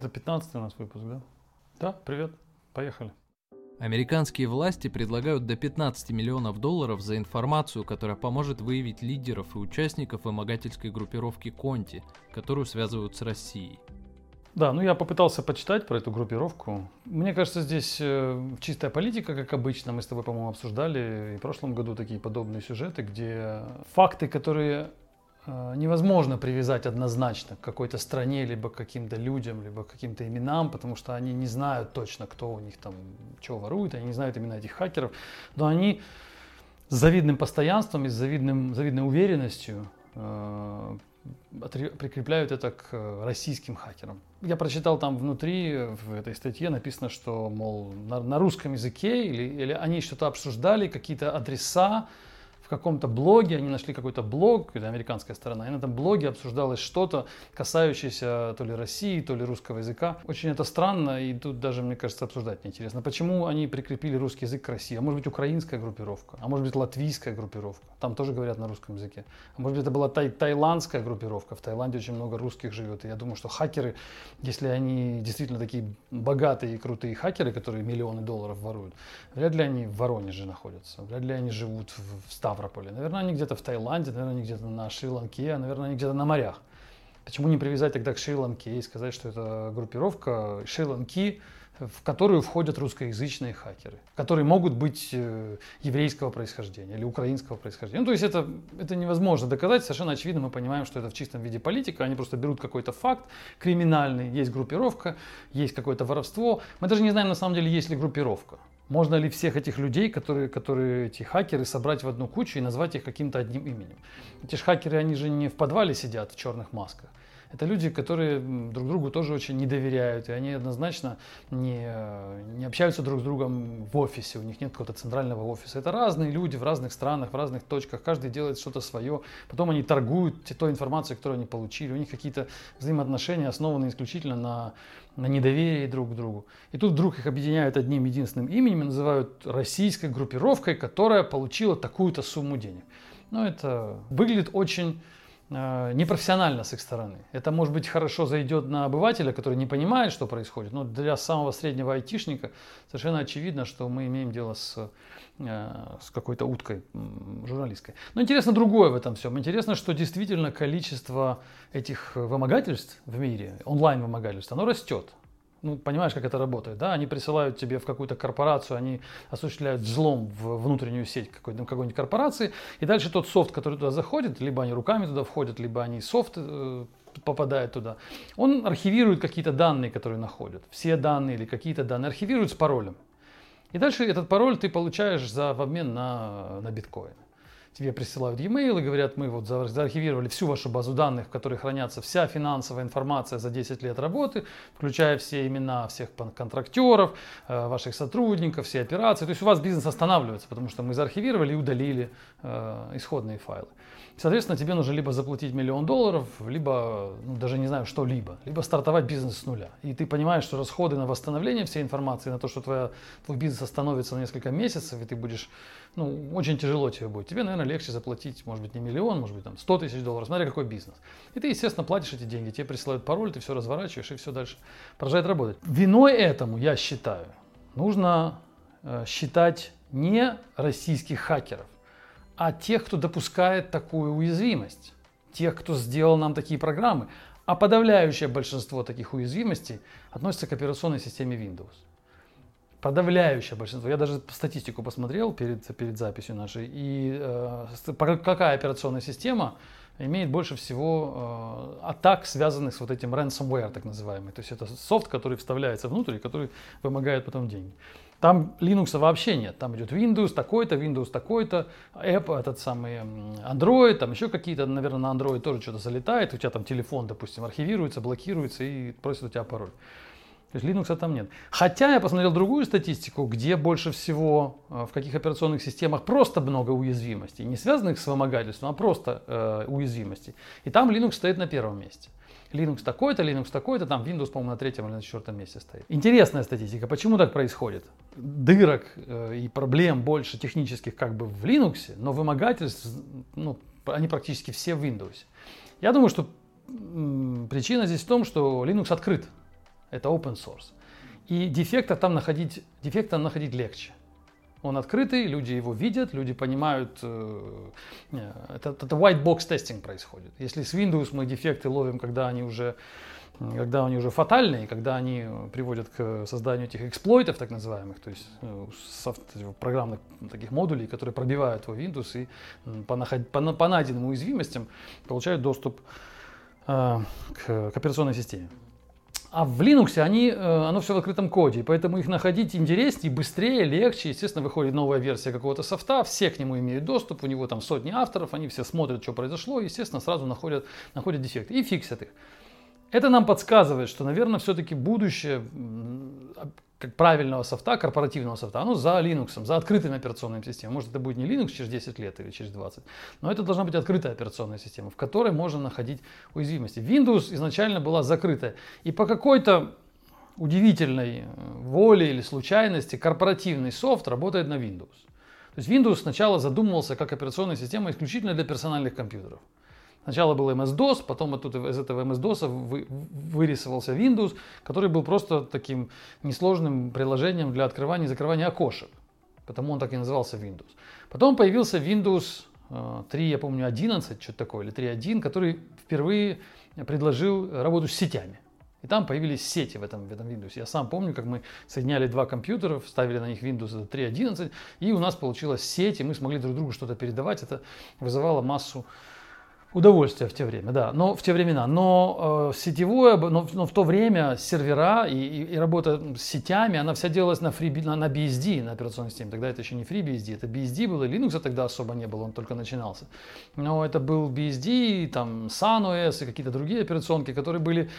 За 15 у нас выпуск, да? Да, привет, поехали. Американские власти предлагают до 15 миллионов долларов за информацию, которая поможет выявить лидеров и участников вымогательской группировки Конти, которую связывают с Россией. Да, ну я попытался почитать про эту группировку. Мне кажется, здесь э, чистая политика, как обычно. Мы с тобой, по-моему, обсуждали и в прошлом году такие подобные сюжеты, где факты, которые невозможно привязать однозначно к какой-то стране, либо к каким-то людям, либо к каким-то именам, потому что они не знают точно, кто у них там, что ворует, они не знают имена этих хакеров, но они с завидным постоянством и с завидным, завидной уверенностью э, прикрепляют это к российским хакерам. Я прочитал там внутри, в этой статье написано, что, мол, на, на русском языке или, или они что-то обсуждали, какие-то адреса, каком-то блоге, они нашли какой-то блог, это американская сторона, и на этом блоге обсуждалось что-то, касающееся то ли России, то ли русского языка. Очень это странно, и тут даже, мне кажется, обсуждать неинтересно. Почему они прикрепили русский язык к России? А может быть, украинская группировка? А может быть, латвийская группировка? Там тоже говорят на русском языке. А может быть, это была тай- таиландская группировка? В Таиланде очень много русских живет. И я думаю, что хакеры, если они действительно такие богатые и крутые хакеры, которые миллионы долларов воруют, вряд ли они в Воронеже находятся, вряд ли они живут в Ставрополе Ставрополе. Наверное, они где-то в Таиланде, наверное, они где-то на Шри-Ланке, а, наверное, они где-то на морях. Почему не привязать тогда к Шри-Ланке и сказать, что это группировка Шри-Ланки, в которую входят русскоязычные хакеры, которые могут быть э, еврейского происхождения или украинского происхождения. Ну, то есть это, это невозможно доказать, совершенно очевидно, мы понимаем, что это в чистом виде политика, они просто берут какой-то факт криминальный, есть группировка, есть какое-то воровство. Мы даже не знаем на самом деле, есть ли группировка. Можно ли всех этих людей, которые, которые эти хакеры, собрать в одну кучу и назвать их каким-то одним именем? Эти же хакеры, они же не в подвале сидят в черных масках. Это люди, которые друг другу тоже очень не доверяют, и они однозначно не, не общаются друг с другом в офисе, у них нет какого-то центрального офиса. Это разные люди в разных странах, в разных точках, каждый делает что-то свое, потом они торгуют той информацией, которую они получили, у них какие-то взаимоотношения основаны исключительно на, на недоверии друг к другу. И тут вдруг их объединяют одним единственным именем и называют российской группировкой, которая получила такую-то сумму денег. Но это выглядит очень Э, непрофессионально с их стороны. Это, может быть, хорошо зайдет на обывателя, который не понимает, что происходит, но для самого среднего айтишника совершенно очевидно, что мы имеем дело с, э, с какой-то уткой журналистской. Но интересно другое в этом всем. Интересно, что действительно количество этих вымогательств в мире, онлайн-вымогательств, оно растет ну, понимаешь, как это работает, да? Они присылают тебе в какую-то корпорацию, они осуществляют взлом в внутреннюю сеть какой-то, какой-нибудь корпорации, и дальше тот софт, который туда заходит, либо они руками туда входят, либо они софт э, попадает туда, он архивирует какие-то данные, которые находят, все данные или какие-то данные, архивирует с паролем. И дальше этот пароль ты получаешь за, в обмен на, на биткоин тебе присылают e-mail и говорят, мы вот заархивировали всю вашу базу данных, в которой хранятся вся финансовая информация за 10 лет работы, включая все имена всех контрактеров, э, ваших сотрудников, все операции. То есть у вас бизнес останавливается, потому что мы заархивировали и удалили э, исходные файлы. Соответственно, тебе нужно либо заплатить миллион долларов, либо, ну, даже не знаю, что-либо, либо стартовать бизнес с нуля. И ты понимаешь, что расходы на восстановление всей информации, на то, что твоя, твой бизнес остановится на несколько месяцев, и ты будешь, ну, очень тяжело тебе будет. Тебе, наверное, легче заплатить, может быть, не миллион, может быть, там 100 тысяч долларов, смотря какой бизнес. И ты, естественно, платишь эти деньги, тебе присылают пароль, ты все разворачиваешь, и все дальше продолжает работать. Виной этому, я считаю, нужно э, считать не российских хакеров, а тех, кто допускает такую уязвимость, тех, кто сделал нам такие программы. А подавляющее большинство таких уязвимостей относится к операционной системе Windows. Подавляющее большинство. Я даже статистику посмотрел перед, перед записью нашей. И э, какая операционная система имеет больше всего э, атак, связанных с вот этим ransomware, так называемый. То есть это софт, который вставляется внутрь и который вымогает потом деньги. Там Linux вообще нет. Там идет Windows такой-то, Windows такой-то, Apple, этот самый Android, там еще какие-то, наверное, на Android тоже что-то залетает. У тебя там телефон, допустим, архивируется, блокируется и просит у тебя пароль. То есть Linux там нет. Хотя я посмотрел другую статистику, где больше всего, э, в каких операционных системах просто много уязвимостей. Не связанных с вымогательством, а просто э, уязвимостей. И там Linux стоит на первом месте. Linux такой-то, Linux такой-то, там Windows, по-моему, на третьем или на четвертом месте стоит. Интересная статистика. Почему так происходит? Дырок э, и проблем больше технических как бы в Linux, но вымогательств, ну, они практически все в Windows. Я думаю, что причина здесь в том, что Linux открыт. Это open source. И дефекта там находить, дефекта находить легче. Он открытый, люди его видят, люди понимают, э, это, это white box тестинг происходит. Если с Windows мы дефекты ловим, когда они уже когда они уже фатальные, когда они приводят к созданию этих эксплойтов, так называемых, то есть э, софт, программных таких модулей, которые пробивают твой Windows и по, наход, по, по найденным уязвимостям получают доступ э, к, к операционной системе. А в Linux они, э, оно все в открытом коде, поэтому их находить интереснее, быстрее, легче. Естественно, выходит новая версия какого-то софта, все к нему имеют доступ, у него там сотни авторов, они все смотрят, что произошло, и, естественно, сразу находят, находят дефекты и фиксят их. Это нам подсказывает, что, наверное, все-таки будущее как правильного софта, корпоративного софта, оно за Linux, за открытой операционной системой. Может, это будет не Linux через 10 лет или через 20, но это должна быть открытая операционная система, в которой можно находить уязвимости. Windows изначально была закрытая. И по какой-то удивительной э, воле или случайности корпоративный софт работает на Windows. То есть Windows сначала задумывался как операционная система исключительно для персональных компьютеров. Сначала был MS-DOS, потом оттуда из этого MS-DOS вы, вырисовался Windows, который был просто таким несложным приложением для открывания и закрывания окошек. Потому он так и назывался Windows. Потом появился Windows 3, э, я помню, 11, что-то такое, или 3.1, который впервые предложил работу с сетями. И там появились сети в этом, в этом Windows. Я сам помню, как мы соединяли два компьютера, вставили на них Windows 3.11, и у нас получилась сеть, и мы смогли друг другу что-то передавать. Это вызывало массу удовольствие в те время, да, но в те времена. Но э, сетевое, но, но в то время сервера и, и, и работа с сетями, она вся делалась на, FreeB, на, на BSD, на операционной системе. Тогда это еще не FreeBSD, это BSD было, Linux тогда особо не было, он только начинался. Но это был BSD, там SunOS и какие-то другие операционки, которые были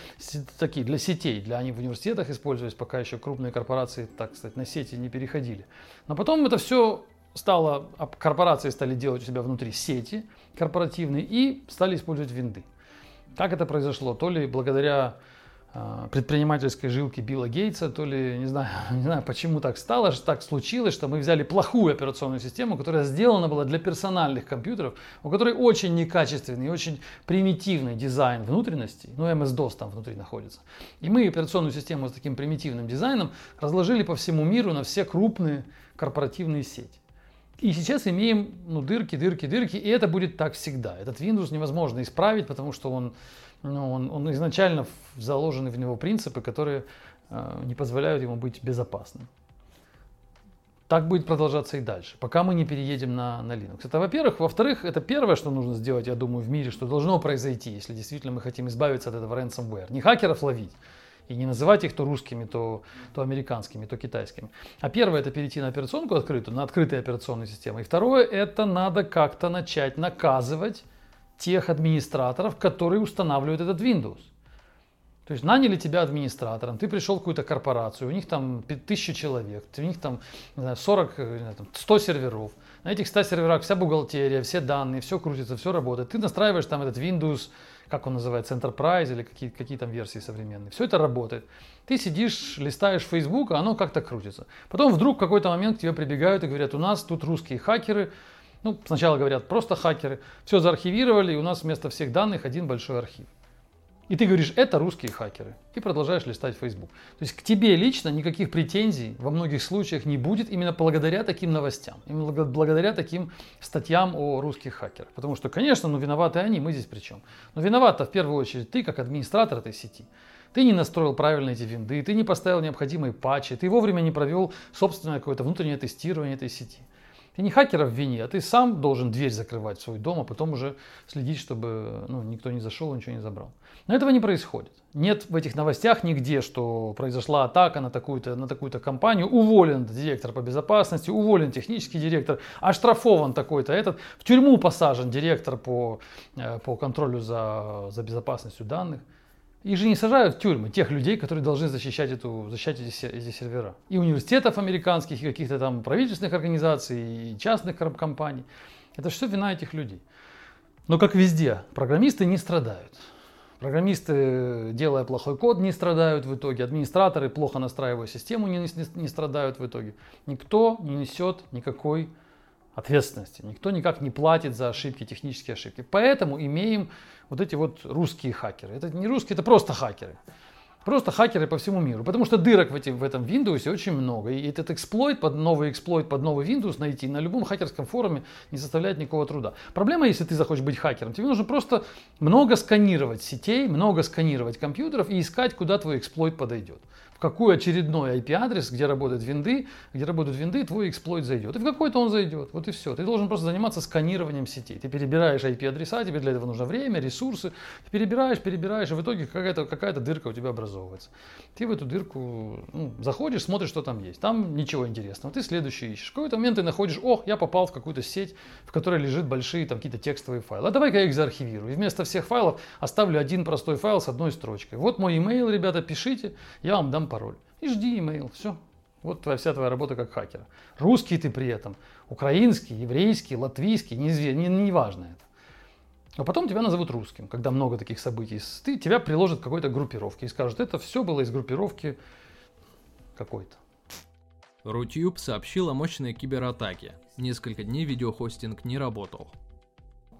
такие для сетей, для они в университетах использовались, пока еще крупные корпорации, так сказать, на сети не переходили. Но потом это все стало, корпорации стали делать у себя внутри сети корпоративные и стали использовать винды. Как это произошло? То ли благодаря э, предпринимательской жилке Билла Гейтса, то ли, не знаю, не знаю, почему так стало, что так случилось, что мы взяли плохую операционную систему, которая сделана была для персональных компьютеров, у которой очень некачественный, очень примитивный дизайн внутренностей, ну, MS-DOS там внутри находится. И мы операционную систему с таким примитивным дизайном разложили по всему миру на все крупные корпоративные сети. И сейчас имеем ну, дырки, дырки, дырки, и это будет так всегда. Этот Windows невозможно исправить, потому что он, ну, он, он изначально заложены в него принципы, которые э, не позволяют ему быть безопасным. Так будет продолжаться и дальше, пока мы не переедем на, на Linux. Это во-первых. Во-вторых, это первое, что нужно сделать, я думаю, в мире, что должно произойти, если действительно мы хотим избавиться от этого ransomware. Не хакеров ловить, и не называть их то русскими, то, то американскими, то китайскими. А первое это перейти на операционку открытую, на открытые операционные системы. И второе это надо как-то начать наказывать тех администраторов, которые устанавливают этот Windows. То есть наняли тебя администратором, ты пришел в какую-то корпорацию, у них там тысяча человек, у них там знаю, 40, не знаю, там 100 серверов. На этих 100 серверах вся бухгалтерия, все данные, все крутится, все работает. Ты настраиваешь там этот Windows как он называется, Enterprise или какие, какие там версии современные. Все это работает. Ты сидишь, листаешь Facebook, а оно как-то крутится. Потом вдруг в какой-то момент к тебе прибегают и говорят, у нас тут русские хакеры, ну, сначала говорят просто хакеры, все заархивировали, и у нас вместо всех данных один большой архив. И ты говоришь, это русские хакеры. И продолжаешь листать Facebook. То есть к тебе лично никаких претензий во многих случаях не будет именно благодаря таким новостям. Именно благодаря таким статьям о русских хакерах. Потому что, конечно, ну виноваты они, мы здесь при чем? Но виновата в первую очередь ты, как администратор этой сети. Ты не настроил правильно эти винды, ты не поставил необходимые патчи, ты вовремя не провел собственное какое-то внутреннее тестирование этой сети. Ты не хакера в вине, а ты сам должен дверь закрывать в свой дом, а потом уже следить, чтобы ну, никто не зашел, ничего не забрал. Но этого не происходит. Нет в этих новостях нигде, что произошла атака на такую-то, на такую-то компанию, уволен директор по безопасности, уволен технический директор, оштрафован такой-то этот, в тюрьму посажен директор по, э, по контролю за, за безопасностью данных. Их же не сажают в тюрьмы, тех людей, которые должны защищать, эту, защищать эти, эти сервера. И университетов американских, и каких-то там правительственных организаций, и частных компаний. Это все вина этих людей. Но как везде, программисты не страдают. Программисты, делая плохой код, не страдают в итоге. Администраторы, плохо настраивая систему, не, не, не страдают в итоге. Никто не несет никакой ответственности. Никто никак не платит за ошибки, технические ошибки. Поэтому имеем вот эти вот русские хакеры. Это не русские, это просто хакеры. Просто хакеры по всему миру. Потому что дырок в, эти, в этом Windows очень много. И этот эксплойт, под новый эксплойт под новый Windows найти на любом хакерском форуме не составляет никакого труда. Проблема, если ты захочешь быть хакером, тебе нужно просто много сканировать сетей, много сканировать компьютеров и искать, куда твой эксплойт подойдет какой очередной IP-адрес, где работают винды, где работают винды, твой эксплойт зайдет. И в какой-то он зайдет. Вот и все. Ты должен просто заниматься сканированием сетей. Ты перебираешь IP-адреса, тебе для этого нужно время, ресурсы. Ты перебираешь, перебираешь, и в итоге какая-то какая дырка у тебя образовывается. Ты в эту дырку ну, заходишь, смотришь, что там есть. Там ничего интересного. Ты следующий ищешь. В какой-то момент ты находишь, о, я попал в какую-то сеть, в которой лежит большие там какие-то текстовые файлы. А давай-ка я их заархивирую. И вместо всех файлов оставлю один простой файл с одной строчкой. Вот мой email, ребята, пишите, я вам дам пароль. И жди email, все. Вот твоя, вся твоя работа как хакера. Русский ты при этом, украинский, еврейский, латвийский, не, не, не важно это. А потом тебя назовут русским, когда много таких событий. Ты, тебя приложат к какой-то группировке и скажут, это все было из группировки какой-то. Рутюб сообщил о мощной кибератаке. Несколько дней видеохостинг не работал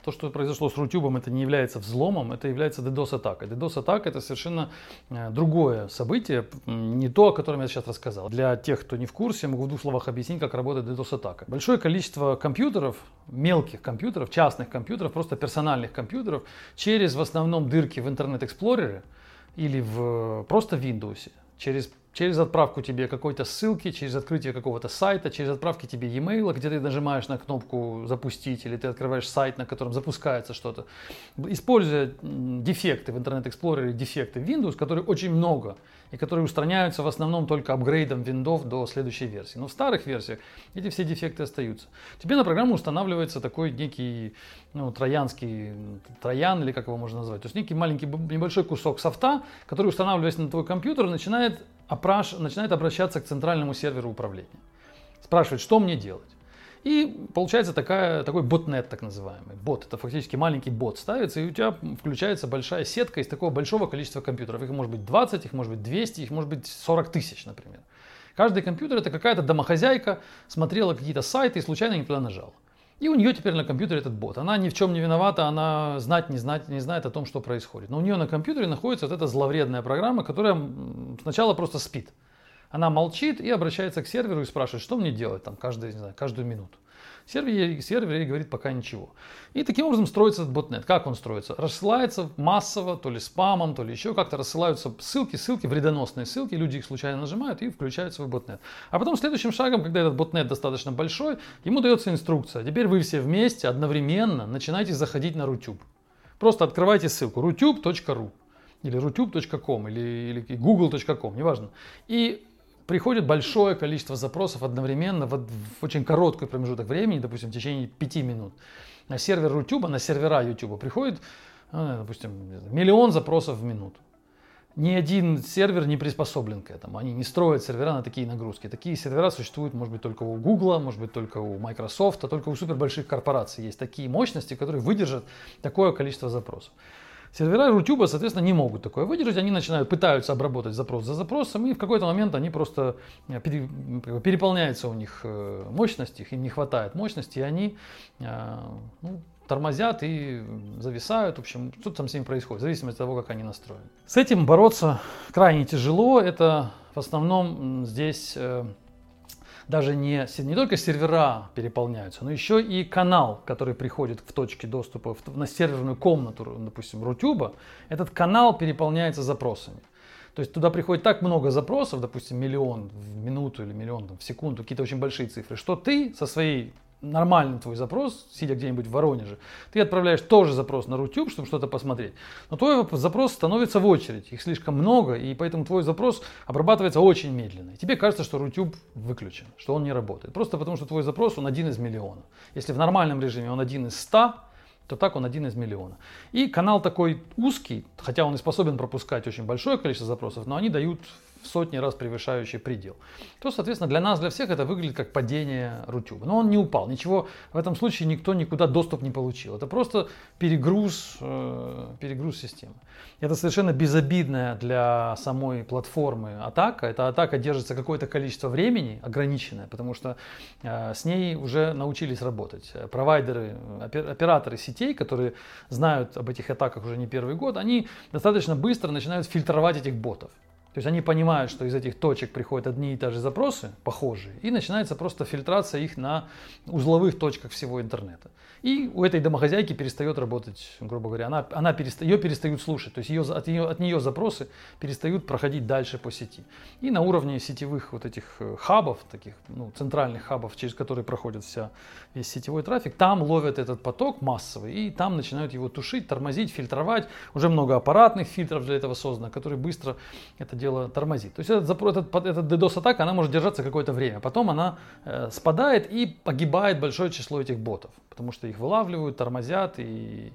то, что произошло с Рутюбом, это не является взломом, это является DDoS-атакой. DDoS-атака это совершенно э, другое событие, не то, о котором я сейчас рассказал. Для тех, кто не в курсе, могу в двух словах объяснить, как работает DDoS-атака. Большое количество компьютеров, мелких компьютеров, частных компьютеров, просто персональных компьютеров, через в основном дырки в Internet Explorer е или в просто в Windows, через через отправку тебе какой-то ссылки, через открытие какого-то сайта, через отправки тебе e-mail, где ты нажимаешь на кнопку «Запустить» или ты открываешь сайт, на котором запускается что-то. Используя дефекты в Internet Explorer, дефекты в Windows, которые очень много, и которые устраняются в основном только апгрейдом Windows до следующей версии. Но в старых версиях эти все дефекты остаются. Тебе на программу устанавливается такой некий ну, троянский, троян или как его можно назвать, то есть некий маленький небольшой кусок софта, который устанавливаясь на твой компьютер, начинает опраш... начинает обращаться к центральному серверу управления. Спрашивает, что мне делать. И получается такая, такой ботнет так называемый. Бот, это фактически маленький бот ставится, и у тебя включается большая сетка из такого большого количества компьютеров. Их может быть 20, их может быть 200, их может быть 40 тысяч, например. Каждый компьютер это какая-то домохозяйка, смотрела какие-то сайты и случайно не туда нажала. И у нее теперь на компьютере этот бот. Она ни в чем не виновата, она знать не, знать, не знает о том, что происходит. Но у нее на компьютере находится вот эта зловредная программа, которая сначала просто спит. Она молчит и обращается к серверу и спрашивает, что мне делать там каждую, не знаю, каждую минуту. Сервер, сервер говорит пока ничего. И таким образом строится этот ботнет. Как он строится? Рассылается массово, то ли спамом, то ли еще как-то рассылаются ссылки, ссылки, вредоносные ссылки, люди их случайно нажимают и включают свой ботнет. А потом следующим шагом, когда этот ботнет достаточно большой, ему дается инструкция. Теперь вы все вместе одновременно начинаете заходить на Rutube. Просто открывайте ссылку rutube.ru или rutube.com или, или google.com, неважно. И приходит большое количество запросов одновременно в, в очень короткий промежуток времени, допустим, в течение 5 минут. На сервер YouTube, на сервера YouTube приходит, ну, допустим, миллион запросов в минуту. Ни один сервер не приспособлен к этому. Они не строят сервера на такие нагрузки. Такие сервера существуют, может быть, только у Google, может быть, только у Microsoft, а только у супербольших корпораций есть такие мощности, которые выдержат такое количество запросов. Сервера YouTube, соответственно, не могут такое выдержать. Они начинают, пытаются обработать запрос за запросом, и в какой-то момент они просто э, переполняются у них э, мощность, их им не хватает мощности, и они э, ну, тормозят и зависают. В общем, что там с ними происходит, в зависимости от того, как они настроены. С этим бороться крайне тяжело. Это в основном здесь даже не, не только сервера переполняются, но еще и канал, который приходит в точке доступа в, на серверную комнату, допустим, Рутюба, этот канал переполняется запросами. То есть туда приходит так много запросов, допустим, миллион в минуту или миллион там, в секунду, какие-то очень большие цифры, что ты со своей нормальный твой запрос, сидя где-нибудь в Воронеже, ты отправляешь тоже запрос на Рутюб, чтобы что-то посмотреть. Но твой запрос становится в очередь, их слишком много, и поэтому твой запрос обрабатывается очень медленно. И тебе кажется, что Рутюб выключен, что он не работает. Просто потому, что твой запрос, он один из миллиона. Если в нормальном режиме он один из ста, то так он один из миллиона. И канал такой узкий, хотя он и способен пропускать очень большое количество запросов, но они дают в сотни раз превышающий предел. То, соответственно, для нас, для всех это выглядит как падение Рутюба. Но он не упал, ничего в этом случае никто никуда доступ не получил. Это просто перегруз, э, перегруз системы. Это совершенно безобидная для самой платформы атака. Эта атака держится какое-то количество времени, ограниченное, потому что э, с ней уже научились работать. Провайдеры, операторы сетей, которые знают об этих атаках уже не первый год, они достаточно быстро начинают фильтровать этих ботов. То есть они понимают, что из этих точек приходят одни и те же запросы, похожие, и начинается просто фильтрация их на узловых точках всего интернета. И у этой домохозяйки перестает работать, грубо говоря, она, она переста, ее перестают слушать, то есть ее, от, ее, от нее запросы перестают проходить дальше по сети. И на уровне сетевых вот этих э, хабов, таких ну, центральных хабов, через которые проходит вся, весь сетевой трафик, там ловят этот поток массовый, и там начинают его тушить, тормозить, фильтровать. Уже много аппаратных фильтров для этого создано, которые быстро это дело тормозит. То есть этот, этот, этот DDoS-атака, она может держаться какое-то время, потом она э, спадает и погибает большое число этих ботов, потому что их вылавливают, тормозят и,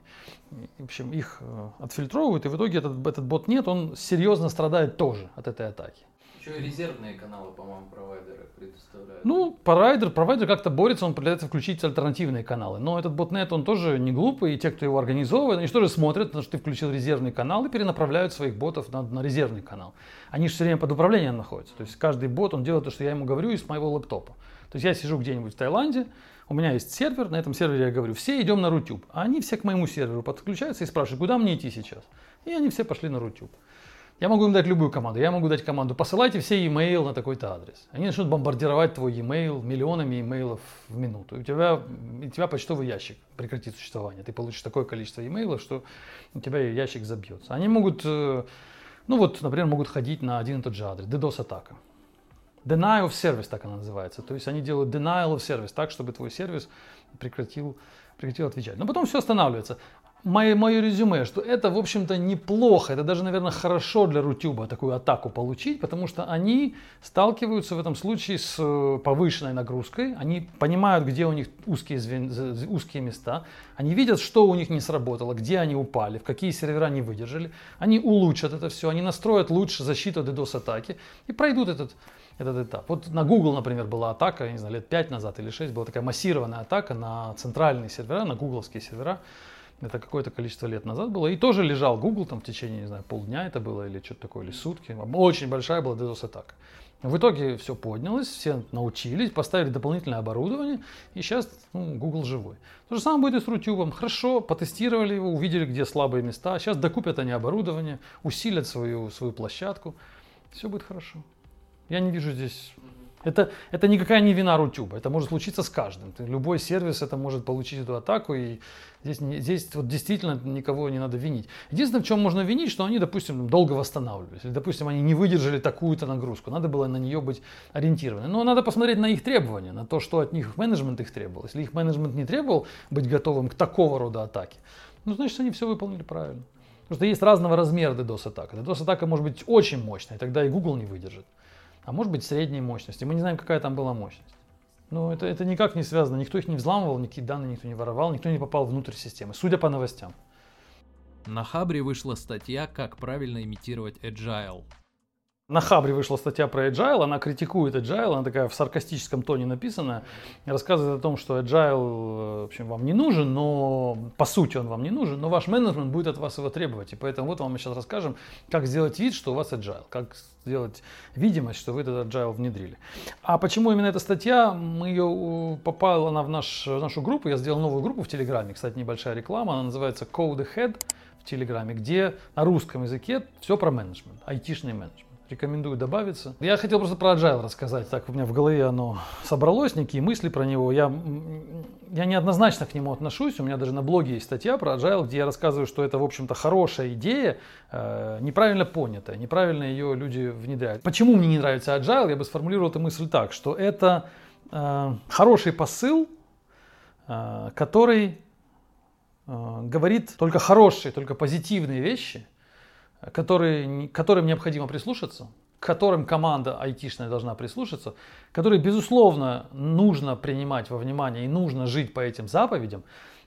и в общем, их э, отфильтровывают, и в итоге этот, этот бот нет, он серьезно страдает тоже от этой атаки. Еще и резервные каналы, по-моему, провайдеры предоставляют. Ну, провайдер, провайдер как-то борется, он пытается включить альтернативные каналы. Но этот ботнет, он тоже не глупый, и те, кто его организовывает, они тоже смотрят, потому что ты включил резервный канал и перенаправляют своих ботов на, на резервный канал. Они же все время под управлением находятся. То есть каждый бот, он делает то, что я ему говорю из моего лэптопа. То есть я сижу где-нибудь в Таиланде, у меня есть сервер, на этом сервере я говорю, все идем на Рутюб. А они все к моему серверу подключаются и спрашивают, куда мне идти сейчас. И они все пошли на Рутюб. Я могу им дать любую команду. Я могу дать команду, посылайте все e-mail на такой-то адрес. Они начнут бомбардировать твой e-mail миллионами имейлов в минуту. И у тебя, у тебя почтовый ящик прекратит существование. Ты получишь такое количество имейлов, что у тебя ящик забьется. Они могут, э, ну вот, например, могут ходить на один и тот же адрес. DDoS-атака. Denial of service, так она называется. То есть они делают denial of service так, чтобы твой сервис прекратил, прекратил отвечать. Но потом все останавливается. Мое, мое резюме, что это, в общем-то, неплохо, это даже, наверное, хорошо для Рутюба такую атаку получить, потому что они сталкиваются в этом случае с э, повышенной нагрузкой, они понимают, где у них узкие, звен... узкие места, они видят, что у них не сработало, где они упали, в какие сервера не выдержали, они улучшат это все, они настроят лучше защиту от DDoS-атаки и пройдут этот этот этап. Вот на Google, например, была атака, я не знаю, лет 5 назад или 6, была такая массированная атака на центральные сервера, на гугловские сервера. Это какое-то количество лет назад было. И тоже лежал Google там в течение, не знаю, полдня это было или что-то такое, или сутки. Очень большая была DDoS-атака. В итоге все поднялось, все научились, поставили дополнительное оборудование, и сейчас ну, Google живой. То же самое будет и с Рутюбом. Хорошо, потестировали его, увидели, где слабые места. Сейчас докупят они оборудование, усилят свою, свою площадку. Все будет хорошо. Я не вижу здесь... Это, это никакая не вина Рутюба, это может случиться с каждым. Любой сервис это может получить эту атаку, и здесь, здесь вот действительно никого не надо винить. Единственное, в чем можно винить, что они, допустим, долго восстанавливались, или, допустим, они не выдержали такую-то нагрузку, надо было на нее быть ориентированным. Но надо посмотреть на их требования, на то, что от них менеджмент их требовал. Если их менеджмент не требовал быть готовым к такого рода атаке, ну, значит, они все выполнили правильно. Потому что есть разного размера DDoS-атака. DDoS-атака может быть очень мощной, тогда и Google не выдержит а может быть средней мощности. Мы не знаем, какая там была мощность. Но это, это никак не связано. Никто их не взламывал, никакие данные никто не воровал, никто не попал внутрь системы, судя по новостям. На Хабре вышла статья «Как правильно имитировать Agile». На Хабре вышла статья про Agile, она критикует Agile, она такая в саркастическом тоне написана, рассказывает о том, что Agile э, в общем, вам не нужен, но по сути он вам не нужен, но ваш менеджмент будет от вас его требовать. И поэтому вот вам мы сейчас расскажем, как сделать вид, что у вас Agile, как сделать видимость, что вы этот Agile внедрили. А почему именно эта статья? Мы ее попала она в, наш, в нашу группу, я сделал новую группу в Телеграме, кстати, небольшая реклама, она называется Code Ahead в Телеграме, где на русском языке все про менеджмент, айтишный менеджмент рекомендую добавиться. Я хотел просто про Agile рассказать, так у меня в голове оно собралось, некие мысли про него. Я, я неоднозначно к нему отношусь, у меня даже на блоге есть статья про Agile, где я рассказываю, что это, в общем-то, хорошая идея, э, неправильно понятая, неправильно ее люди внедряют. Почему мне не нравится Agile? Я бы сформулировал эту мысль так, что это э, хороший посыл, э, который говорит только хорошие, только позитивные вещи – которые, которым необходимо прислушаться, к которым команда айтишная должна прислушаться, которые, безусловно, нужно принимать во внимание и нужно жить по этим заповедям,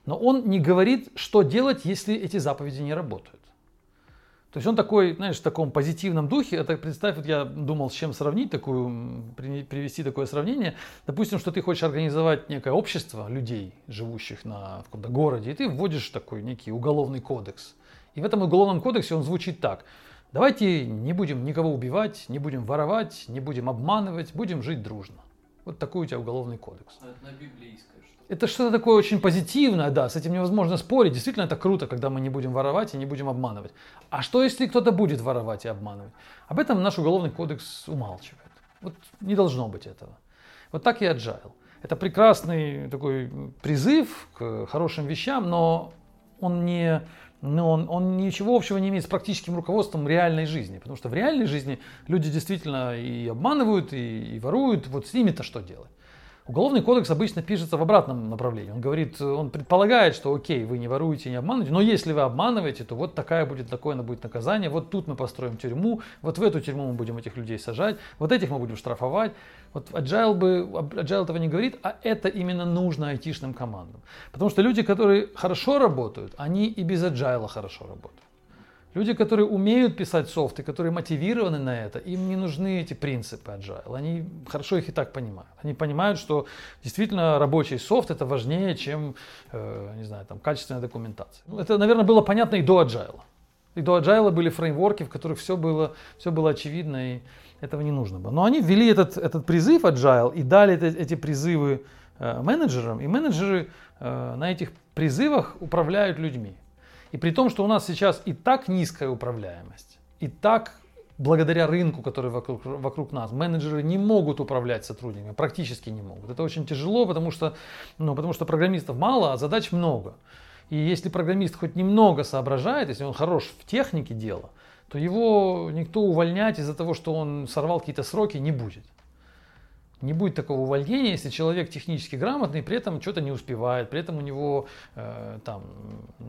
но он не говорит, что делать, если эти заповеди не работают. То есть он такой, знаешь, в таком позитивном духе, это представь, вот я думал, с чем сравнить такую, привести такое сравнение. Допустим, что ты хочешь организовать некое общество людей, живущих на каком-то городе, и ты вводишь такой некий уголовный кодекс. И в этом уголовном кодексе он звучит так. Давайте не будем никого убивать, не будем воровать, не будем обманывать, будем жить дружно. Вот такой у тебя уголовный кодекс. А это на библейское что Это что-то такое очень позитивное, да, с этим невозможно спорить. Действительно, это круто, когда мы не будем воровать и не будем обманывать. А что, если кто-то будет воровать и обманывать? Об этом наш уголовный кодекс умалчивает. Вот не должно быть этого. Вот так и agile. Это прекрасный такой призыв к хорошим вещам, но он не, но он, он ничего общего не имеет с практическим руководством реальной жизни. Потому что в реальной жизни люди действительно и обманывают, и, и воруют. Вот с ними-то что делать? Уголовный кодекс обычно пишется в обратном направлении. Он говорит, он предполагает, что окей, вы не воруете, не обманываете, но если вы обманываете, то вот такая будет, такое будет наказание, вот тут мы построим тюрьму, вот в эту тюрьму мы будем этих людей сажать, вот этих мы будем штрафовать. Вот Agile, бы, Agile этого не говорит, а это именно нужно айтишным командам. Потому что люди, которые хорошо работают, они и без Agile хорошо работают. Люди, которые умеют писать софт и которые мотивированы на это, им не нужны эти принципы agile. Они хорошо их и так понимают. Они понимают, что действительно рабочий софт это важнее, чем, э, не знаю, там, качественная документация. Ну, это, наверное, было понятно и до agile. И до agile были фреймворки, в которых все было, все было очевидно, и этого не нужно было. Но они ввели этот, этот призыв agile и дали эти, эти призывы э, менеджерам, и менеджеры э, на этих призывах управляют людьми. И при том, что у нас сейчас и так низкая управляемость, и так благодаря рынку, который вокруг, вокруг нас, менеджеры не могут управлять сотрудниками, практически не могут. Это очень тяжело, потому что, ну, потому что программистов мало, а задач много. И если программист хоть немного соображает, если он хорош в технике дела, то его никто увольнять из-за того, что он сорвал какие-то сроки, не будет. Не будет такого увольнения, если человек технически грамотный, при этом что-то не успевает, при этом у него э, там,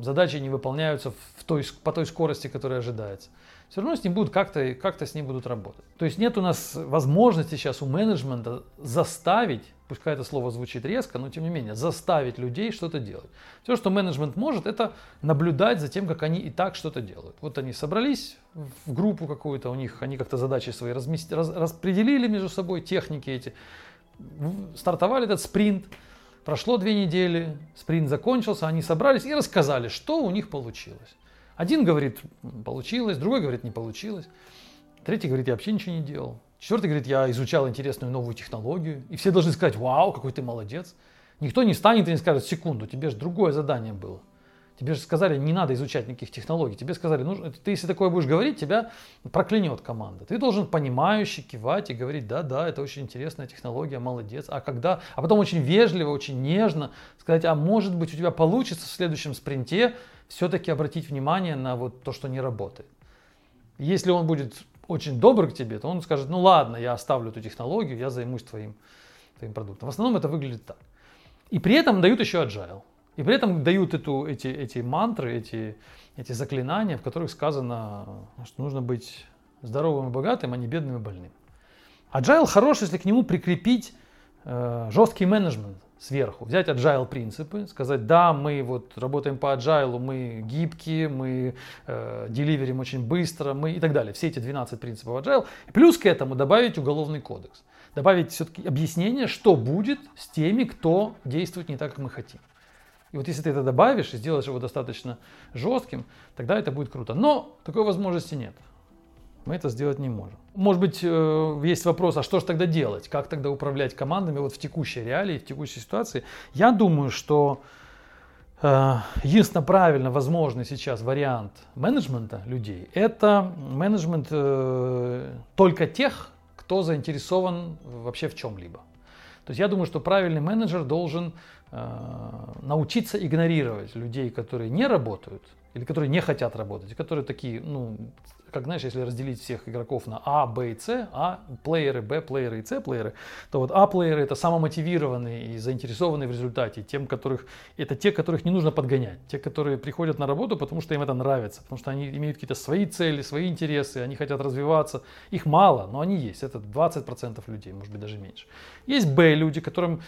задачи не выполняются в той, по той скорости, которая ожидается. Все равно с ним будут как-то как с ним будут работать. То есть нет у нас возможности сейчас у менеджмента заставить пускай это слово звучит резко, но тем не менее, заставить людей что-то делать. Все, что менеджмент может, это наблюдать за тем, как они и так что-то делают. Вот они собрались в группу какую-то, у них они как-то задачи свои размести, раз, распределили между собой техники эти, стартовали этот спринт, прошло две недели, спринт закончился, они собрались и рассказали, что у них получилось. Один говорит, получилось, другой говорит, не получилось, третий говорит, я вообще ничего не делал. Четвертый говорит, я изучал интересную новую технологию. И все должны сказать, вау, какой ты молодец. Никто не станет и не скажет, секунду, тебе же другое задание было. Тебе же сказали, не надо изучать никаких технологий. Тебе сказали, ну, ты если такое будешь говорить, тебя проклянет команда. Ты должен понимающе кивать и говорить, да, да, это очень интересная технология, молодец. А когда, а потом очень вежливо, очень нежно сказать, а может быть у тебя получится в следующем спринте все-таки обратить внимание на вот то, что не работает. Если он будет очень добр к тебе, то он скажет, ну ладно, я оставлю эту технологию, я займусь твоим, твоим продуктом. В основном это выглядит так. И при этом дают еще agile. И при этом дают эту, эти, эти мантры, эти, эти заклинания, в которых сказано, что нужно быть здоровым и богатым, а не бедным и больным. Agile хорош, если к нему прикрепить э, жесткий менеджмент сверху, взять agile принципы, сказать, да, мы вот работаем по agile, мы гибкие, мы э, деливерим очень быстро, мы и так далее. Все эти 12 принципов agile. Плюс к этому добавить уголовный кодекс. Добавить все-таки объяснение, что будет с теми, кто действует не так, как мы хотим. И вот если ты это добавишь и сделаешь его достаточно жестким, тогда это будет круто. Но такой возможности нет. Мы это сделать не можем. Может быть, э, есть вопрос, а что же тогда делать? Как тогда управлять командами вот в текущей реалии, в текущей ситуации? Я думаю, что э, единственно правильно возможный сейчас вариант менеджмента людей – это менеджмент э, только тех, кто заинтересован вообще в чем-либо. То есть я думаю, что правильный менеджер должен научиться игнорировать людей, которые не работают, или которые не хотят работать, которые такие, ну, как знаешь, если разделить всех игроков на А, Б и С, А плееры, Б плееры и С плееры, то вот А плееры это самомотивированные и заинтересованные в результате, тем, которых, это те, которых не нужно подгонять, те, которые приходят на работу, потому что им это нравится, потому что они имеют какие-то свои цели, свои интересы, они хотят развиваться, их мало, но они есть, это 20% людей, может быть даже меньше. Есть Б люди, которым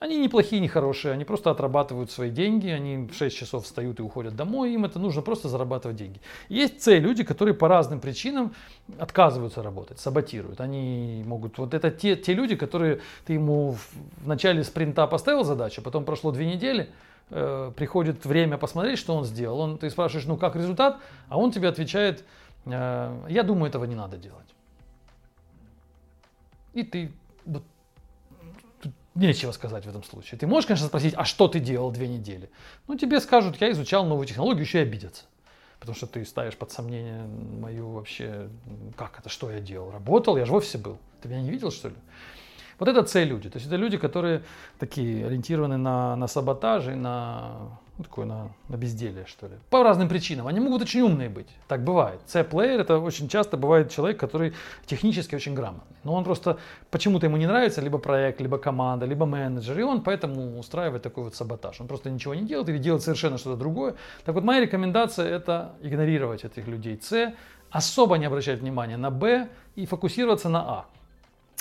они неплохие, не хорошие, они просто отрабатывают свои деньги, они в 6 часов встают и уходят домой, им это нужно просто зарабатывать деньги. Есть цель люди, которые по разным причинам отказываются работать, саботируют. Они могут, вот это те, те люди, которые ты ему в начале спринта поставил задачу, потом прошло две недели, э, приходит время посмотреть, что он сделал. Он, ты спрашиваешь, ну как результат, а он тебе отвечает, э, я думаю, этого не надо делать. И ты нечего сказать в этом случае. Ты можешь, конечно, спросить, а что ты делал две недели? Ну, тебе скажут, я изучал новую технологию, еще и обидятся. Потому что ты ставишь под сомнение мою вообще, как это, что я делал? Работал, я же в офисе был. Ты меня не видел, что ли? Вот это цель люди. То есть это люди, которые такие ориентированы на, на саботаж и на ну, такое на, на безделие, что ли. По разным причинам. Они могут очень умные быть. Так бывает. C-плеер это очень часто бывает человек, который технически очень грамотный. Но он просто почему-то ему не нравится либо проект, либо команда, либо менеджер. И он поэтому устраивает такой вот саботаж. Он просто ничего не делает или делает совершенно что-то другое. Так вот, моя рекомендация это игнорировать этих людей C, особо не обращать внимания на B и фокусироваться на А.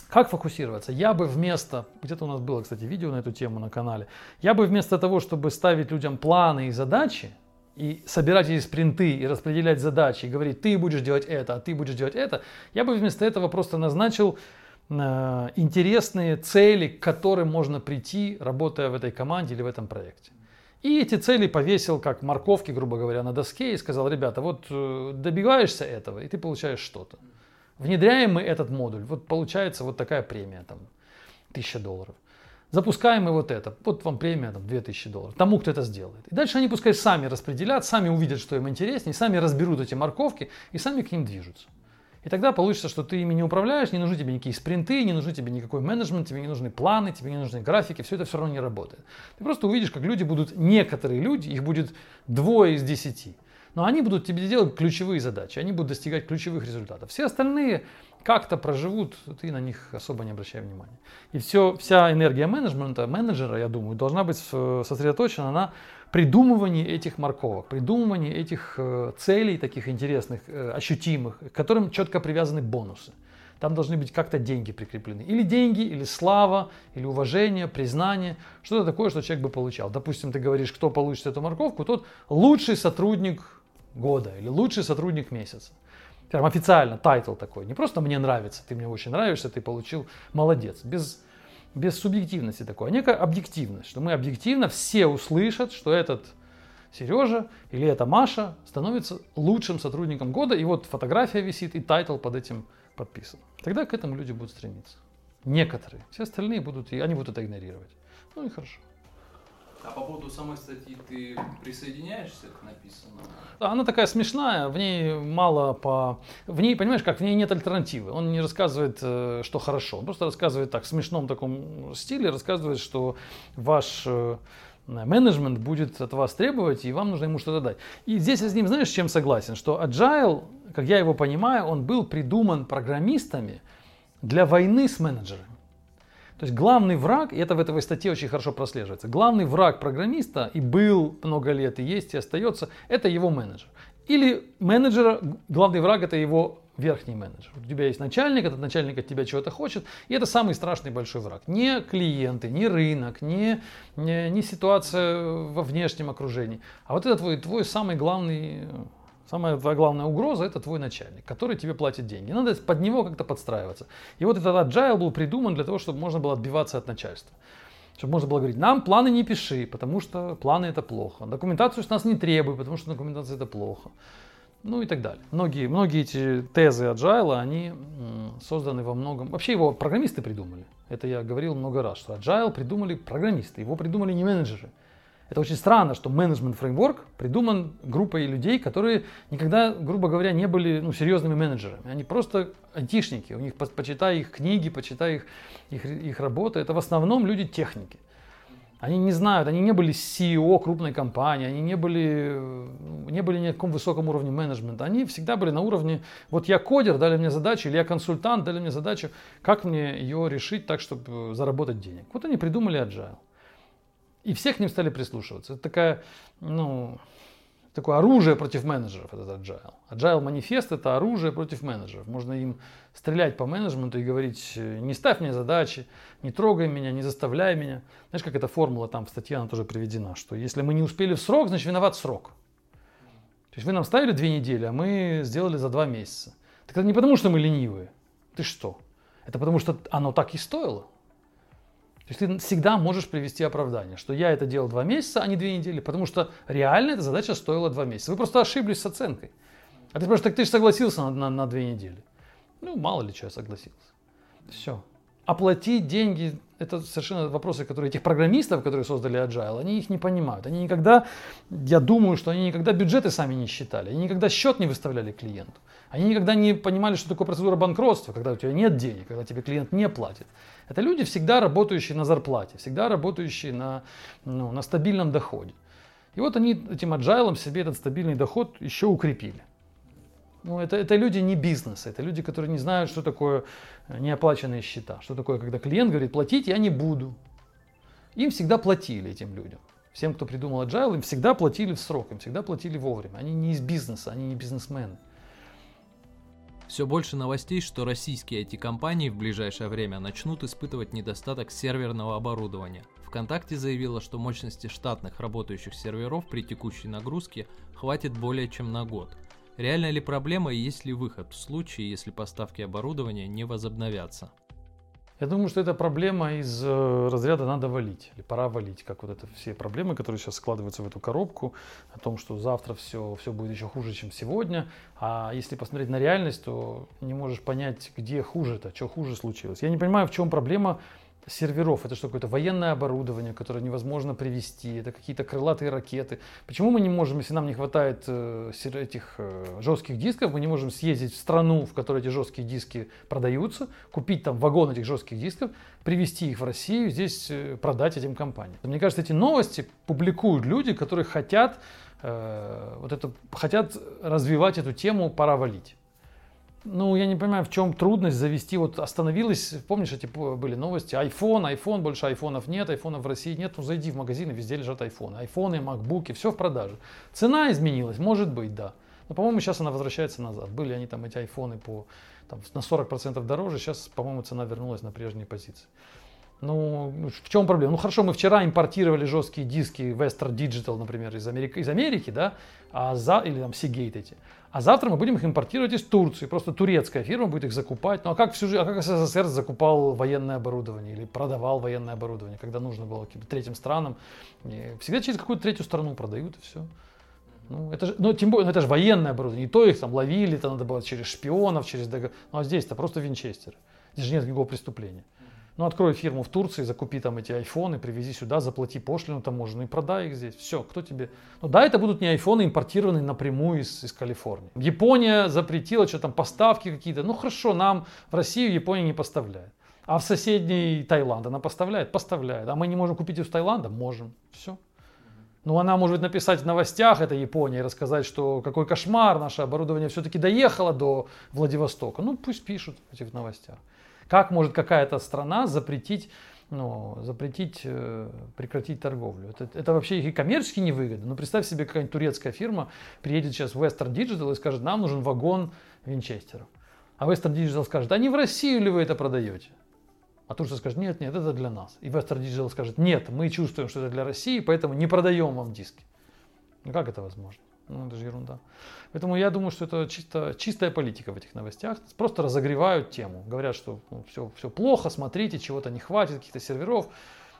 Как фокусироваться? Я бы вместо, где-то у нас было, кстати, видео на эту тему на канале, я бы вместо того, чтобы ставить людям планы и задачи, и собирать эти спринты, и распределять задачи, и говорить, ты будешь делать это, а ты будешь делать это, я бы вместо этого просто назначил э, интересные цели, к которым можно прийти, работая в этой команде или в этом проекте. И эти цели повесил как морковки, грубо говоря, на доске и сказал, ребята, вот э, добиваешься этого, и ты получаешь что-то. Внедряем мы этот модуль, вот получается вот такая премия, там, 1000 долларов. Запускаем мы вот это, вот вам премия, там, 2000 долларов, тому, кто это сделает. И дальше они пускай сами распределят, сами увидят, что им интереснее, сами разберут эти морковки и сами к ним движутся. И тогда получится, что ты ими не управляешь, не нужны тебе никакие спринты, не нужны тебе никакой менеджмент, тебе не нужны планы, тебе не нужны графики, все это все равно не работает. Ты просто увидишь, как люди будут, некоторые люди, их будет двое из десяти – но они будут тебе делать ключевые задачи, они будут достигать ключевых результатов. Все остальные как-то проживут, ты на них особо не обращай внимания. И все, вся энергия менеджмента, менеджера, я думаю, должна быть сосредоточена на придумывании этих морковок, придумывании этих э, целей таких интересных, э, ощутимых, к которым четко привязаны бонусы. Там должны быть как-то деньги прикреплены. Или деньги, или слава, или уважение, признание. Что-то такое, что человек бы получал. Допустим, ты говоришь, кто получит эту морковку, тот лучший сотрудник года или лучший сотрудник месяца. Прям официально title такой. Не просто мне нравится, ты мне очень нравишься, ты получил, молодец. Без, без субъективности такой, а некая объективность, что мы объективно все услышат, что этот Сережа или эта Маша становится лучшим сотрудником года, и вот фотография висит, и title под этим подписан. Тогда к этому люди будут стремиться. Некоторые. Все остальные будут, они будут это игнорировать. Ну и хорошо. А по поводу самой статьи ты присоединяешься к написанному? Она такая смешная, в ней мало по... В ней, понимаешь, как в ней нет альтернативы. Он не рассказывает, э, что хорошо. Он просто рассказывает так, в смешном таком стиле, рассказывает, что ваш э, менеджмент будет от вас требовать, и вам нужно ему что-то дать. И здесь я с ним, знаешь, чем согласен? Что agile, как я его понимаю, он был придуман программистами для войны с менеджерами. То есть главный враг, и это в этой статье очень хорошо прослеживается, главный враг программиста и был много лет, и есть, и остается, это его менеджер. Или менеджера, главный враг это его верхний менеджер. У тебя есть начальник, этот начальник от тебя чего-то хочет, и это самый страшный большой враг. Не клиенты, не рынок, не, не, не ситуация во внешнем окружении, а вот это твой, твой самый главный Самая твоя главная угроза это твой начальник, который тебе платит деньги. Надо под него как-то подстраиваться. И вот этот agile был придуман для того, чтобы можно было отбиваться от начальства. Чтобы можно было говорить, нам планы не пиши, потому что планы это плохо. Документацию с нас не требуй, потому что документация это плохо. Ну и так далее. Многие, многие эти тезы agile, они созданы во многом... Вообще его программисты придумали. Это я говорил много раз, что agile придумали программисты, его придумали не менеджеры. Это очень странно, что менеджмент фреймворк придуман группой людей, которые никогда, грубо говоря, не были ну, серьезными менеджерами. Они просто айтишники. У них, почитай их книги, почитай их, их, их работы. Это в основном люди техники. Они не знают, они не были CEO крупной компании, они не были, не были ни на каком высоком уровне менеджмента. Они всегда были на уровне, вот я кодер, дали мне задачу, или я консультант, дали мне задачу, как мне ее решить так, чтобы заработать денег. Вот они придумали agile. И все к ним стали прислушиваться. Это такая, ну, такое оружие против менеджеров, этот agile. Agile манифест это оружие против менеджеров. Можно им стрелять по менеджменту и говорить, не ставь мне задачи, не трогай меня, не заставляй меня. Знаешь, как эта формула там в статье, она тоже приведена, что если мы не успели в срок, значит виноват срок. То есть вы нам ставили две недели, а мы сделали за два месяца. Так это не потому, что мы ленивые. Ты что? Это потому, что оно так и стоило. То есть ты всегда можешь привести оправдание, что я это делал два месяца, а не две недели, потому что реально эта задача стоила два месяца. Вы просто ошиблись с оценкой. А ты спрашиваешь, так ты же согласился на, на, на две недели. Ну, мало ли что я согласился. Все. Оплатить деньги это совершенно вопросы, которые этих программистов, которые создали Agile, они их не понимают. Они никогда, я думаю, что они никогда бюджеты сами не считали, они никогда счет не выставляли клиенту. Они никогда не понимали, что такое процедура банкротства, когда у тебя нет денег, когда тебе клиент не платит. Это люди, всегда работающие на зарплате, всегда работающие на, ну, на стабильном доходе. И вот они этим agile себе этот стабильный доход еще укрепили. Ну, это, это люди не бизнеса, это люди, которые не знают, что такое э, неоплаченные счета, что такое, когда клиент говорит, платить я не буду. Им всегда платили этим людям. Всем, кто придумал agile, им всегда платили в срок, им всегда платили вовремя. Они не из бизнеса, они не бизнесмены. Все больше новостей, что российские IT-компании в ближайшее время начнут испытывать недостаток серверного оборудования. ВКонтакте заявила, что мощности штатных работающих серверов при текущей нагрузке хватит более чем на год. Реальна ли проблема и есть ли выход в случае, если поставки оборудования не возобновятся? Я думаю, что это проблема из э, разряда надо валить или пора валить, как вот это все проблемы, которые сейчас складываются в эту коробку, о том, что завтра все, все будет еще хуже, чем сегодня. А если посмотреть на реальность, то не можешь понять, где хуже-то, что хуже случилось. Я не понимаю, в чем проблема серверов. Это что, какое-то военное оборудование, которое невозможно привести, это какие-то крылатые ракеты. Почему мы не можем, если нам не хватает э, этих э, жестких дисков, мы не можем съездить в страну, в которой эти жесткие диски продаются, купить там вагон этих жестких дисков, привезти их в Россию, здесь э, продать этим компаниям. Мне кажется, эти новости публикуют люди, которые хотят, вот это, хотят развивать эту тему «пора валить». Ну, я не понимаю, в чем трудность завести. Вот остановилась, помнишь, эти были новости, iPhone, iPhone, больше айфонов нет, айфонов в России нет. Ну, зайди в магазин, и везде лежат айфоны. Айфоны, макбуки, все в продаже. Цена изменилась, может быть, да. Но, по-моему, сейчас она возвращается назад. Были они там, эти айфоны, по, там, на 40% дороже, сейчас, по-моему, цена вернулась на прежние позиции. Ну, в чем проблема? Ну, хорошо, мы вчера импортировали жесткие диски Western Digital, например, из Америки, из Америки да, а за, или там Seagate эти. А завтра мы будем их импортировать из Турции. Просто турецкая фирма будет их закупать. Ну а как, всю, а как СССР закупал военное оборудование или продавал военное оборудование, когда нужно было каким-то третьим странам? Всегда через какую-то третью страну продают и все. Ну, это же, ну, тем более, ну, это же военное оборудование. Не то их там ловили, это надо было через шпионов, через. Ну, а здесь это просто винчестер. Здесь же нет никакого преступления. Ну, открой фирму в Турции, закупи там эти айфоны, привези сюда, заплати пошлину таможенную и продай их здесь. Все, кто тебе... Ну да, это будут не айфоны, импортированные напрямую из, из Калифорнии. Япония запретила, что там поставки какие-то. Ну хорошо, нам в Россию Япония не поставляет. А в соседний Таиланд она поставляет? Поставляет. А мы не можем купить из Таиланда? Можем. Все. Ну, она может написать в новостях, это Япония, и рассказать, что какой кошмар, наше оборудование все-таки доехало до Владивостока. Ну, пусть пишут в новостях. Как может какая-то страна запретить ну, запретить, э, прекратить торговлю. Это, это вообще и коммерчески невыгодно. Но ну, представь себе, какая-нибудь турецкая фирма приедет сейчас в Western Digital и скажет, нам нужен вагон винчестеров. А Western Digital скажет, а не в Россию ли вы это продаете? А Турция скажет, нет, нет, это для нас. И Western Digital скажет, нет, мы чувствуем, что это для России, поэтому не продаем вам диски. Ну как это возможно? Ну, это же ерунда. Поэтому я думаю, что это чисто, чистая политика в этих новостях. Просто разогревают тему. Говорят, что ну, все, все плохо, смотрите, чего-то не хватит, каких-то серверов.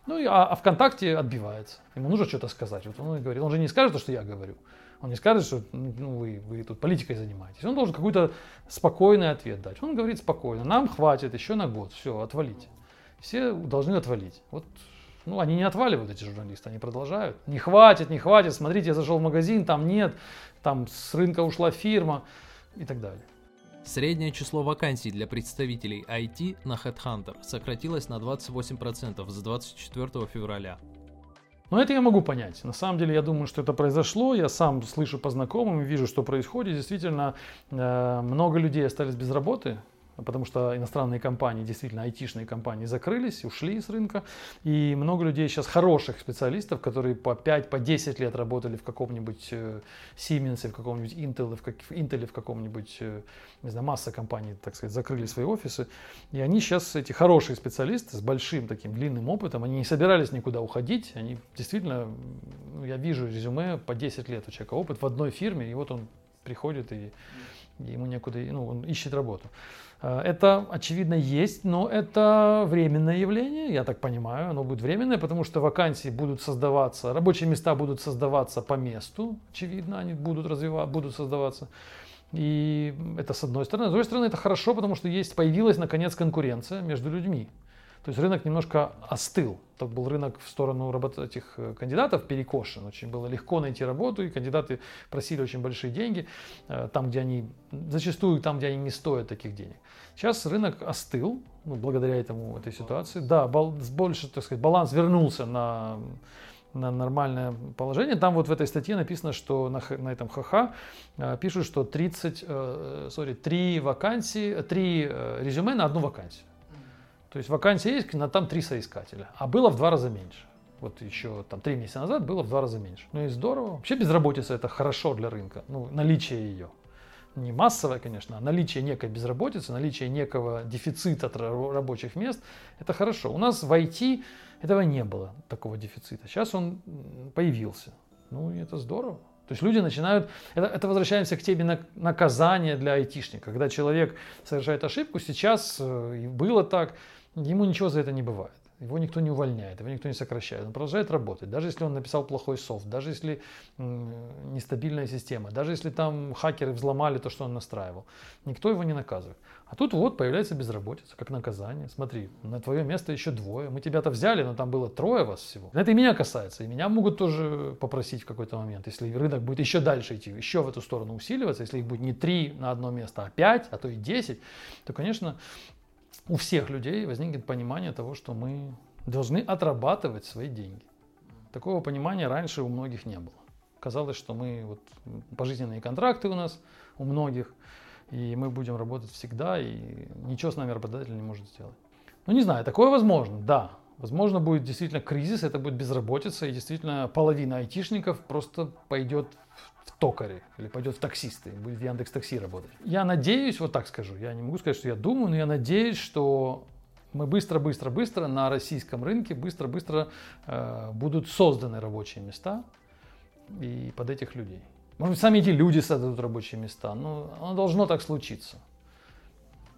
Ну, и, а, а ВКонтакте отбивается. Ему нужно что-то сказать. Вот он и говорит. Он же не скажет то, что я говорю. Он не скажет, что ну, вы, вы тут политикой занимаетесь. Он должен какой-то спокойный ответ дать. Он говорит спокойно. Нам хватит еще на год. Все, отвалите. Все должны отвалить. Вот ну, они не отваливают, эти журналисты, они продолжают. Не хватит, не хватит, смотрите, я зашел в магазин, там нет, там с рынка ушла фирма и так далее. Среднее число вакансий для представителей IT на HeadHunter сократилось на 28% с 24 февраля. Но это я могу понять. На самом деле, я думаю, что это произошло. Я сам слышу по знакомым, вижу, что происходит. Действительно, э, много людей остались без работы потому что иностранные компании, действительно айтишные компании закрылись, ушли с рынка, и много людей сейчас хороших специалистов, которые по 5, по 10 лет работали в каком-нибудь э, Siemens, в каком-нибудь Intel, в, как, в Intel, в каком-нибудь, э, не знаю, масса компаний, так сказать, закрыли свои офисы, и они сейчас, эти хорошие специалисты с большим таким длинным опытом, они не собирались никуда уходить, они действительно, я вижу резюме по 10 лет у человека опыт в одной фирме, и вот он приходит и ему некуда, ну, он ищет работу. Э, это, очевидно, есть, но это временное явление, я так понимаю, оно будет временное, потому что вакансии будут создаваться, рабочие места будут создаваться по месту, очевидно, они будут развиваться, будут создаваться. И это с одной стороны. С другой стороны, это хорошо, потому что есть, появилась наконец конкуренция между людьми. То есть рынок немножко остыл. Так был рынок в сторону работ... этих э, кандидатов перекошен. Очень было легко найти работу, и кандидаты просили очень большие деньги, э, там, где они, зачастую там, где они не стоят таких денег. Сейчас рынок остыл, ну, благодаря этому, этой ситуации. Да, бал... больше, так сказать, баланс вернулся на на нормальное положение. Там вот в этой статье написано, что на, на этом ХХ э, пишут, что 30, э, sorry, 3 вакансии, 3 э, резюме на одну вакансию. То есть вакансия есть, но там три соискателя. А было в два раза меньше. Вот еще там три месяца назад было в два раза меньше. Ну и здорово. Вообще безработица это хорошо для рынка. Ну, наличие ее. Не массовое, конечно, а наличие некой безработицы, наличие некого дефицита рабочих мест, это хорошо. У нас в IT этого не было, такого дефицита. Сейчас он появился. Ну и это здорово. То есть люди начинают, это, это возвращаемся к теме наказания для айтишника. Когда человек совершает ошибку, сейчас э, было так, ему ничего за это не бывает. Его никто не увольняет, его никто не сокращает. Он продолжает работать. Даже если он написал плохой софт, даже если нестабильная система, даже если там хакеры взломали то, что он настраивал. Никто его не наказывает. А тут вот появляется безработица, как наказание. Смотри, на твое место еще двое. Мы тебя-то взяли, но там было трое вас всего. Это и меня касается. И меня могут тоже попросить в какой-то момент. Если рынок будет еще дальше идти, еще в эту сторону усиливаться, если их будет не три на одно место, а пять, а то и десять, то, конечно, у всех людей возникнет понимание того, что мы должны отрабатывать свои деньги. Такого понимания раньше у многих не было. Казалось, что мы вот пожизненные контракты у нас у многих, и мы будем работать всегда, и ничего с нами работодатель не может сделать. Ну не знаю, такое возможно, да. Возможно, будет действительно кризис, это будет безработица, и действительно половина айтишников просто пойдет в токаре или пойдет в таксисты, будет в Яндекс Такси работать. Я надеюсь, вот так скажу, я не могу сказать, что я думаю, но я надеюсь, что мы быстро-быстро-быстро на российском рынке быстро-быстро э, будут созданы рабочие места и под этих людей. Может быть, сами эти люди создадут рабочие места, но оно должно так случиться.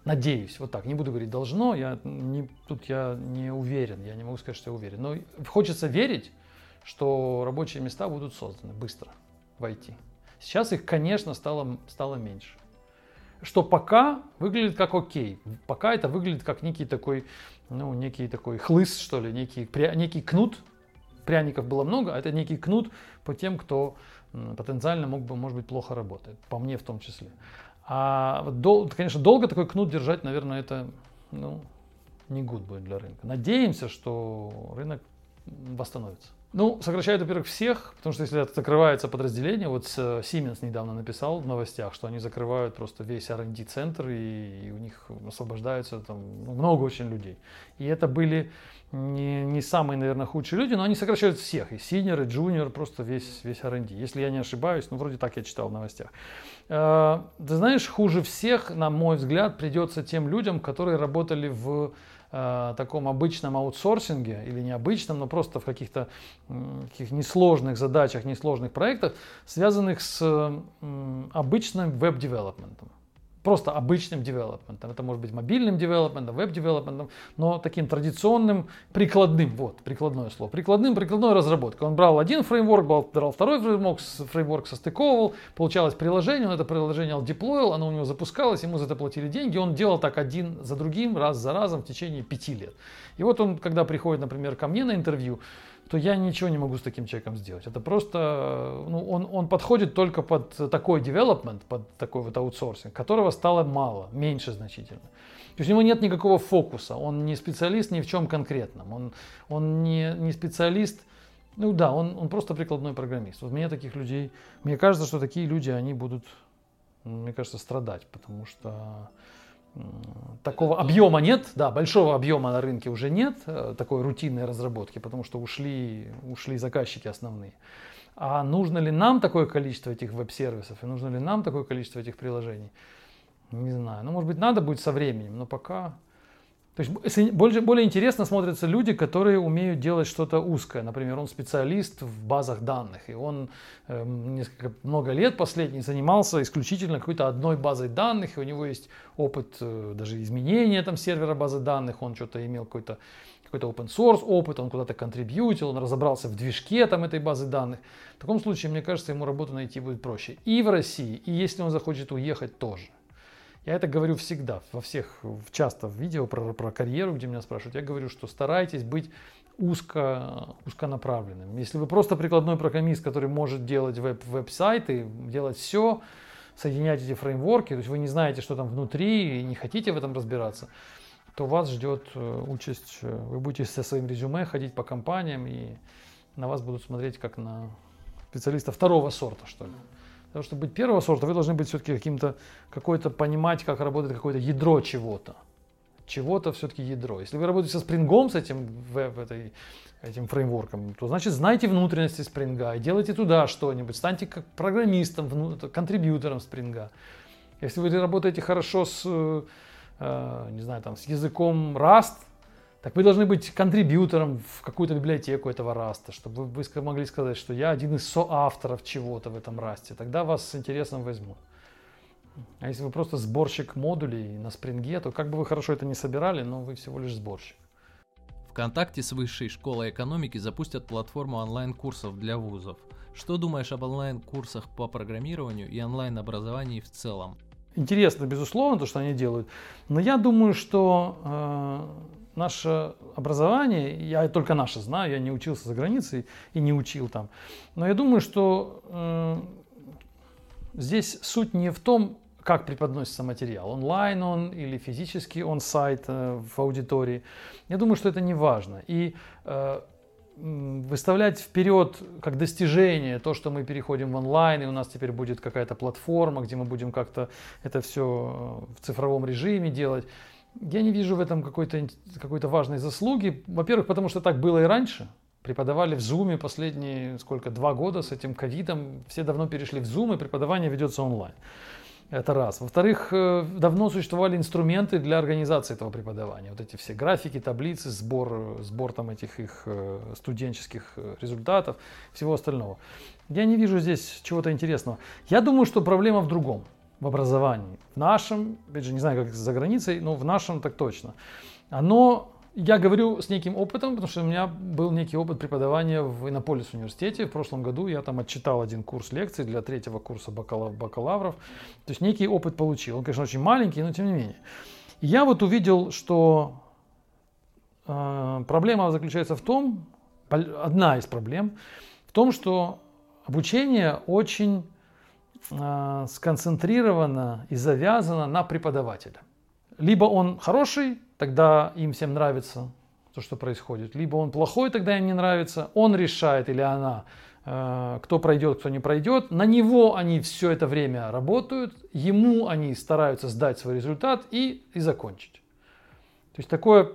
Надеюсь, вот так. Не буду говорить должно, я не, тут я не уверен, я не могу сказать, что я уверен. Но хочется верить, что рабочие места будут созданы быстро войти. Сейчас их, конечно, стало, стало меньше. Что пока выглядит как окей. Пока это выглядит как некий такой, ну, некий такой хлыст, что ли, некий, пря, некий кнут. Пряников было много, а это некий кнут по тем, кто потенциально мог бы, может быть, плохо работает. По мне в том числе. А, дол, конечно, долго такой кнут держать, наверное, это, ну, не гуд будет для рынка. Надеемся, что рынок восстановится. Ну, сокращают, во-первых, всех, потому что если это закрывается подразделение, вот Siemens недавно написал в новостях, что они закрывают просто весь R&D центр и, и у них освобождаются там ну, много очень людей. И это были не, не самые, наверное, худшие люди, но они сокращают всех, и senior, и junior, просто весь, весь R&D. Если я не ошибаюсь, ну, вроде так я читал в новостях. Э, ты знаешь, хуже всех, на мой взгляд, придется тем людям, которые работали в э, таком обычном аутсорсинге или необычном, но просто в каких-то каких несложных задачах, несложных проектах, связанных с обычным веб-девелопментом просто обычным девелопментом. Это может быть мобильным девелопментом, веб-девелопментом, но таким традиционным, прикладным, вот, прикладное слово, прикладным, прикладной разработкой. Он брал один фреймворк, брал второй фреймворк, фреймворк состыковывал, получалось приложение, он это приложение деплоил, оно у него запускалось, ему за это платили деньги, он делал так один за другим, раз за разом в течение пяти лет. И вот он, когда приходит, например, ко мне на интервью, то я ничего не могу с таким человеком сделать. Это просто, ну, он, он подходит только под такой development, под такой вот аутсорсинг, которого стало мало, меньше значительно. То есть у него нет никакого фокуса, он не специалист ни в чем конкретном, он, он не, не специалист, ну да, он, он просто прикладной программист. Вот мне таких людей, мне кажется, что такие люди, они будут, мне кажется, страдать, потому что такого объема нет, да, большого объема на рынке уже нет, э, такой рутинной разработки, потому что ушли, ушли заказчики основные. А нужно ли нам такое количество этих веб-сервисов и нужно ли нам такое количество этих приложений? Не знаю. Ну, может быть, надо будет со временем, но пока то есть больше, более интересно смотрятся люди, которые умеют делать что-то узкое. Например, он специалист в базах данных, и он э, несколько, много лет последний занимался исключительно какой-то одной базой данных, и у него есть опыт э, даже изменения там сервера базы данных, он что-то имел какой-то какой-то open source опыт, он куда-то контрибьютил, он разобрался в движке там этой базы данных. В таком случае, мне кажется, ему работу найти будет проще. И в России, и если он захочет уехать тоже. Я это говорю всегда, во всех, часто в видео про, про карьеру, где меня спрашивают, я говорю, что старайтесь быть узко, узконаправленным. Если вы просто прикладной программист, который может делать веб, веб-сайты, делать все, соединять эти фреймворки, то есть вы не знаете, что там внутри и не хотите в этом разбираться, то вас ждет э, участь, э, вы будете со своим резюме ходить по компаниям и на вас будут смотреть как на специалиста второго сорта, что ли. Потому что быть первого сорта, вы должны быть все-таки каким-то, какой-то понимать, как работает какое-то ядро чего-то. Чего-то все-таки ядро. Если вы работаете со спрингом, с этим, в, в этой, этим фреймворком, то значит знайте внутренности спринга делайте туда что-нибудь. Станьте как программистом, контрибьютором спринга. Если вы работаете хорошо с Э, не знаю, там, с языком Rust, так вы должны быть контрибьютором в какую-то библиотеку этого Rust, чтобы вы могли сказать, что я один из соавторов чего-то в этом Rust. Тогда вас с интересом возьмут. А если вы просто сборщик модулей на спринге, то как бы вы хорошо это не собирали, но вы всего лишь сборщик. ВКонтакте с Высшей школой экономики запустят платформу онлайн-курсов для вузов. Что думаешь об онлайн-курсах по программированию и онлайн-образовании в целом? Интересно, безусловно, то, что они делают. Но я думаю, что э, наше образование, я только наше знаю, я не учился за границей и не учил там. Но я думаю, что э, здесь суть не в том, как преподносится материал, онлайн он или физически он сайт э, в аудитории. Я думаю, что это не важно. И э, выставлять вперед как достижение то, что мы переходим в онлайн, и у нас теперь будет какая-то платформа, где мы будем как-то это все э, в цифровом режиме делать. Я не вижу в этом какой-то какой важной заслуги. Во-первых, потому что так было и раньше. Преподавали в Zoom последние сколько, два года с этим ковидом. Все давно перешли в Zoom, и преподавание ведется онлайн. Это раз. Во-вторых, э, давно существовали инструменты для организации этого преподавания. Вот эти все графики, таблицы, сбор, сбор там этих их э, студенческих э, результатов, всего остального. Я не вижу здесь чего-то интересного. Я думаю, что проблема в другом, в образовании. В нашем, опять же, не знаю, как за границей, но в нашем так точно. Оно я говорю с неким опытом, потому что у меня был некий опыт преподавания в Иннополис университете. В прошлом году я там отчитал один курс лекций для третьего курса бакалавров. То есть некий опыт получил. Он, конечно, очень маленький, но тем не менее. И я вот увидел, что э, проблема заключается в том, одна из проблем, в том, что обучение очень э, сконцентрировано и завязано на преподавателя. Либо он хороший, тогда им всем нравится то, что происходит. Либо он плохой, тогда им не нравится. Он решает или она, э, кто пройдет, кто не пройдет. На него они все это время работают, ему они стараются сдать свой результат и, и закончить. То есть такое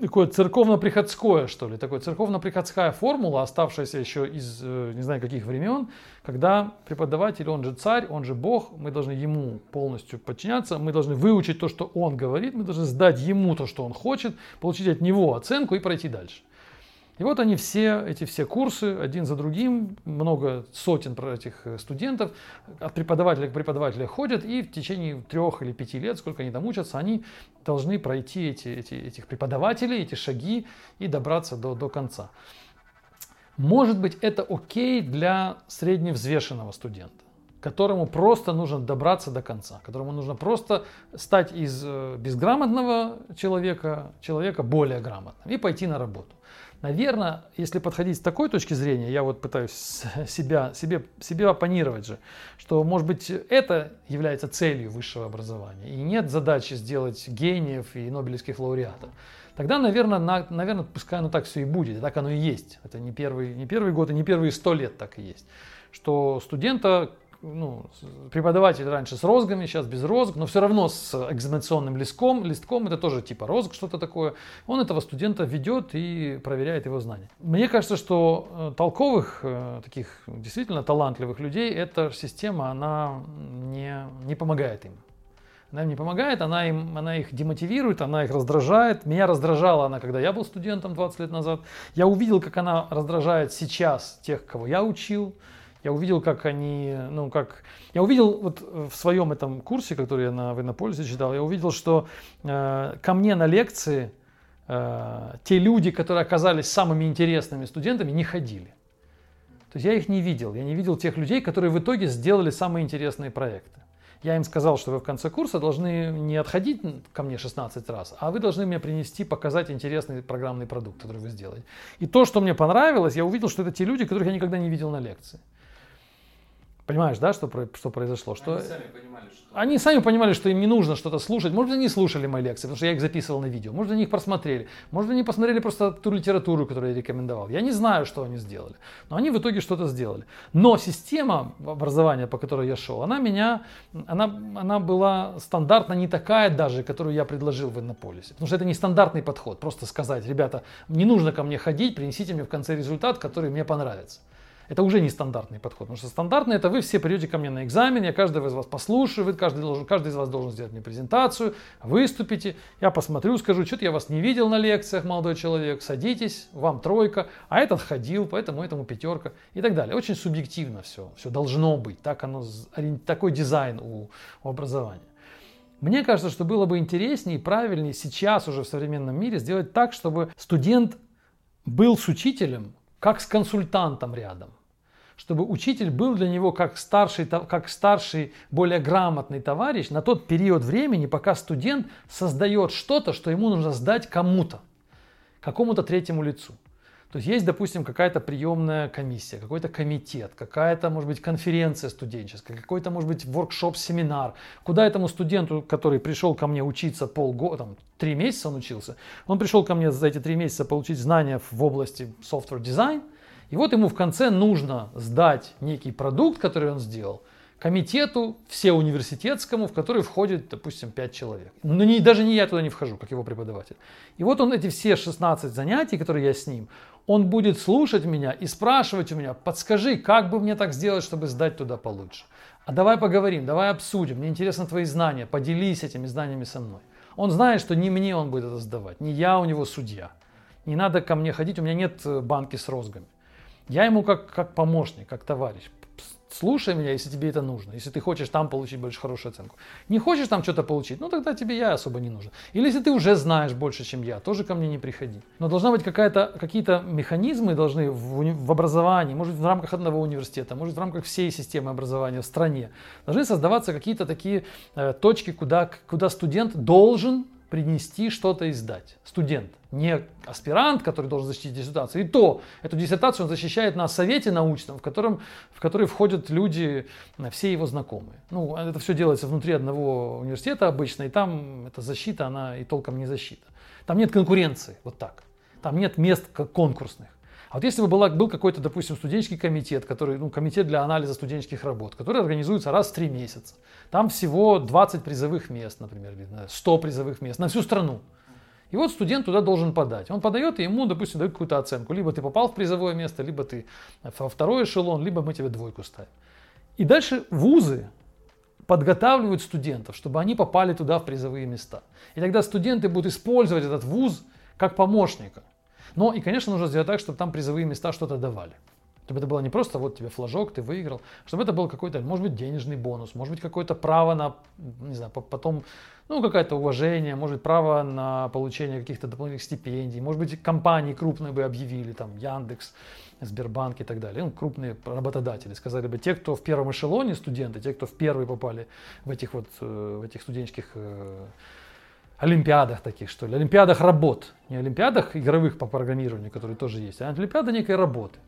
такое церковно-приходское, что ли, такая церковно-приходская формула, оставшаяся еще из э, не знаю каких времен, когда преподаватель, он же царь, он же Бог, мы должны ему полностью подчиняться, мы должны выучить то, что он говорит, мы должны сдать ему то, что он хочет, получить от него оценку и пройти дальше. И вот они все, эти все курсы, один за другим, много сотен этих э, студентов от преподавателя к преподавателю ходят, и в течение трех или пяти лет, сколько они там учатся, они должны пройти эти, эти, этих преподавателей, эти шаги и добраться до, до конца. Может быть, это окей для средневзвешенного студента которому просто нужно добраться до конца, которому нужно просто стать из э, безграмотного человека, человека более грамотным и пойти на работу. Наверное, если подходить с такой точки зрения, я вот пытаюсь себя, себе, себе оппонировать же, что, может быть, это является целью высшего образования, и нет задачи сделать гениев и нобелевских лауреатов. Тогда, наверное, на, наверное, пускай оно так все и будет, так оно и есть. Это не первый, не первый год и не первые сто лет так и есть. Что студента ну, преподаватель раньше с розгами, сейчас без розг, но все равно с экзаменационным листком, листком это тоже типа розг, что-то такое. Он этого студента ведет и проверяет его знания. Мне кажется, что э, толковых, э, таких действительно талантливых людей, эта система, она не, не помогает им. Она им не помогает, она, им, она их демотивирует, она их раздражает. Меня раздражала она, когда я был студентом 20 лет назад. Я увидел, как она раздражает сейчас тех, кого я учил. Я увидел, как они, ну, как... Я увидел вот в своем этом курсе, который я на, в Иннополисе читал, я увидел, что э, ко мне на лекции э, те люди, которые оказались самыми интересными студентами, не ходили. То есть я их не видел. Я не видел тех людей, которые в итоге сделали самые интересные проекты. Я им сказал, что вы в конце курса должны не отходить ко мне 16 раз, а вы должны мне принести, показать интересный программный продукт, который вы сделаете. И то, что мне понравилось, я увидел, что это те люди, которых я никогда не видел на лекции. Понимаешь, да, что, что произошло? Что... Они сами понимали, что... Они сами понимали, что им не нужно что-то слушать. Может они слушали мои лекции, потому что я их записывал на видео. Может, они их просмотрели. Может, они посмотрели просто ту литературу, которую я рекомендовал. Я не знаю, что они сделали. Но они в итоге что-то сделали. Но система образования, по которой я шел, она меня, она, она была стандартно не такая даже, которую я предложил в Иннополисе. Потому что это не стандартный подход. Просто сказать, ребята, не нужно ко мне ходить, принесите мне в конце результат, который мне понравится. Это уже не стандартный подход, потому что стандартный это вы все придете ко мне на экзамен, я каждого из вас послушаю, вы, каждый, должен, каждый из вас должен сделать мне презентацию, выступите, я посмотрю, скажу, что-то я вас не видел на лекциях, молодой человек, садитесь, вам тройка, а этот ходил, поэтому этому пятерка и так далее. Очень субъективно все, все должно быть, так оно, такой дизайн у, у образования. Мне кажется, что было бы интереснее и правильнее сейчас уже в современном мире сделать так, чтобы студент был с учителем как с консультантом рядом. Чтобы учитель был для него как старший, как старший, более грамотный товарищ на тот период времени, пока студент создает что-то, что ему нужно сдать кому-то, какому-то третьему лицу. То есть есть, допустим, какая-то приемная комиссия, какой-то комитет, какая-то, может быть, конференция студенческая, какой-то, может быть, воркшоп, семинар, куда этому студенту, который пришел ко мне учиться полгода, там, три месяца он учился, он пришел ко мне за эти три месяца получить знания в области software дизайн, и вот ему в конце нужно сдать некий продукт, который он сделал, комитету все университетскому, в который входит, допустим, 5 человек. Но не, даже не я туда не вхожу, как его преподаватель. И вот он эти все 16 занятий, которые я с ним, он будет слушать меня и спрашивать у меня, подскажи, как бы мне так сделать, чтобы сдать туда получше. А давай поговорим, давай обсудим, мне интересны твои знания, поделись этими знаниями со мной. Он знает, что не мне он будет это сдавать, не я у него судья. Не надо ко мне ходить, у меня нет э, банки с розгами. Я ему как, как помощник, как товарищ слушай меня, если тебе это нужно, если ты хочешь там получить больше хорошую оценку. Не хочешь там что-то получить, ну тогда тебе я особо не нужен. Или если ты уже знаешь больше, чем я, тоже ко мне не приходи. Но должна быть какая-то, какие-то механизмы должны в, в образовании, может в рамках одного университета, может в рамках всей системы образования в стране, должны создаваться какие-то такие э, точки, куда, куда студент должен принести что-то и сдать. Студент, не аспирант, который должен защитить диссертацию. И то, эту диссертацию он защищает на совете научном, в, котором, в который входят люди, э, все его знакомые. Ну, это все делается внутри одного университета обычно, и там эта защита, она и толком не защита. Там нет конкуренции, вот так. Там нет мест конкурсных. А вот если бы была, был какой-то, допустим, студенческий комитет, который, ну, комитет для анализа студенческих работ, который организуется раз в три месяца, там всего 20 призовых мест, например, 100 призовых мест на всю страну. И вот студент туда должен подать. Он подает, и ему, допустим, дают какую-то оценку. Либо ты попал в призовое место, либо ты во второй эшелон, либо мы тебе двойку ставим. И дальше вузы подготавливают студентов, чтобы они попали туда в призовые места. И тогда студенты будут использовать этот вуз как помощника. Но и, конечно, нужно сделать так, чтобы там призовые места что-то давали. Чтобы это было не просто вот тебе флажок, ты выиграл, чтобы это был какой-то, может быть, денежный бонус, может быть, какое-то право на, не знаю, потом, ну, какое-то уважение, может быть, право на получение каких-то дополнительных стипендий, может быть, компании крупные бы объявили, там, Яндекс, Сбербанк и так далее, ну, крупные работодатели, сказали бы, те, кто в первом эшелоне студенты, те, кто в первый попали в этих вот, э, в этих студенческих э, олимпиадах таких, что ли, олимпиадах работ, не олимпиадах игровых по программированию, которые тоже есть, а олимпиада некой работы.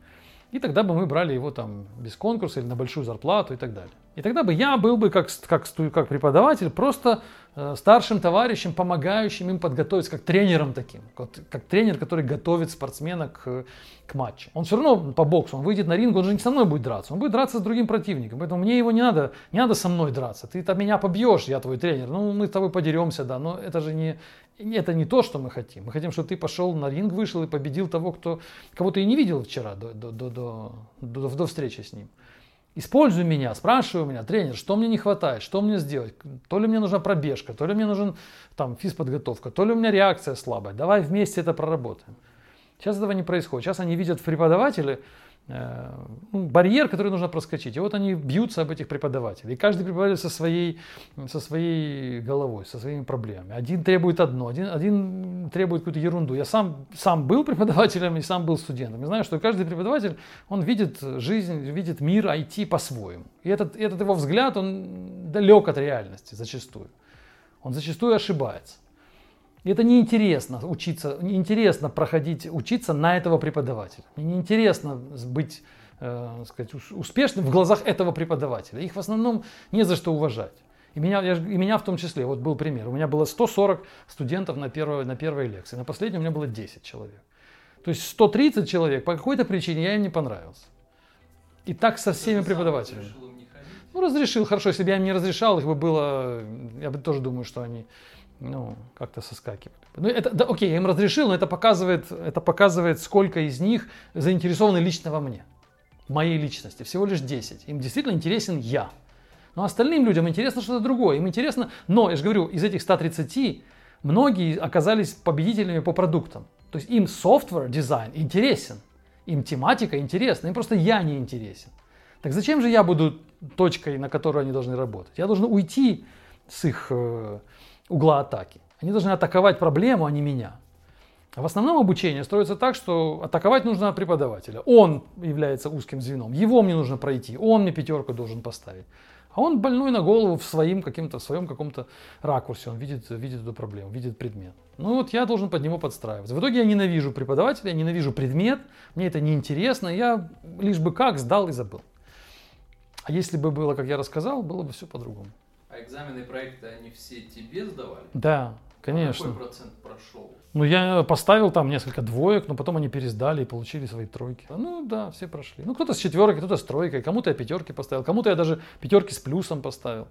И тогда бы мы брали его там без конкурса или на большую зарплату и так далее. И тогда бы я был бы как, как, как преподаватель просто старшим товарищем, помогающим им подготовиться, как тренером таким. Как, как тренер, который готовит спортсмена к, к матчу. Он все равно по боксу, он выйдет на ринг, он же не со мной будет драться, он будет драться с другим противником. Поэтому мне его не надо, не надо со мной драться. Ты там меня побьешь, я твой тренер. Ну, мы с тобой подеремся, да, но это же не, это не то, что мы хотим. Мы хотим, чтобы ты пошел на ринг, вышел и победил того, кто, кого ты и не видел вчера до, до, до, до, до, до встречи с ним. Используй меня, спрашивай у меня, тренер, что мне не хватает, что мне сделать, то ли мне нужна пробежка, то ли мне нужен там физподготовка, то ли у меня реакция слабая, давай вместе это проработаем. Сейчас этого не происходит. Сейчас они видят в преподавателе Э, ну, барьер, который нужно проскочить. И вот они бьются об этих преподавателей. И каждый преподаватель со своей, со своей головой, со своими проблемами. Один требует одно, один, один требует какую-то ерунду. Я сам, сам был преподавателем и сам был студентом. Я знаю, что каждый преподаватель, он видит жизнь, видит мир IT по-своему. И этот, этот его взгляд, он далек от реальности зачастую. Он зачастую ошибается. И это неинтересно учиться, неинтересно проходить, учиться на этого преподавателя. Мне неинтересно быть э, сказать, успешным в глазах этого преподавателя. Их в основном не за что уважать. И меня, я, и меня в том числе. Вот был пример. У меня было 140 студентов на первой, на первой лекции. На последней у меня было 10 человек. То есть 130 человек по какой-то причине я им не понравился. И так со всеми преподавателями. Ну, разрешил, хорошо. Если бы я им не разрешал, их бы было, я бы тоже думаю, что они ну, как-то соскакивали. Ну, это, да, окей, я им разрешил, но это показывает, это показывает, сколько из них заинтересованы лично во мне, моей личности. Всего лишь 10. Им действительно интересен я. Но остальным людям интересно что-то другое. Им интересно, но, я же говорю, из этих 130 многие оказались победителями по продуктам. То есть им software дизайн интересен, им тематика интересна, им просто я не интересен. Так зачем же я буду точкой, на которой они должны работать? Я должен уйти с их э, угла атаки. Они должны атаковать проблему, а не меня. А в основном обучение строится так, что атаковать нужно преподавателя. Он является узким звеном. Его мне нужно пройти. Он мне пятерку должен поставить. А он больной на голову в своем каким-то, в своем каком-то ракурсе. Он видит, видит эту проблему, видит предмет. Ну вот я должен под него подстраиваться. В итоге я ненавижу преподавателя, я ненавижу предмет. Мне это неинтересно. Я лишь бы как сдал и забыл. А если бы было, как я рассказал, было бы все по-другому. А экзамены проекта они все тебе сдавали? Да, конечно. А какой процент прошел? Ну, я поставил там несколько двоек, но потом они пересдали и получили свои тройки. Ну, да, все прошли. Ну, кто-то с четверкой, кто-то с тройкой, кому-то я пятерки поставил, кому-то я даже пятерки с плюсом поставил.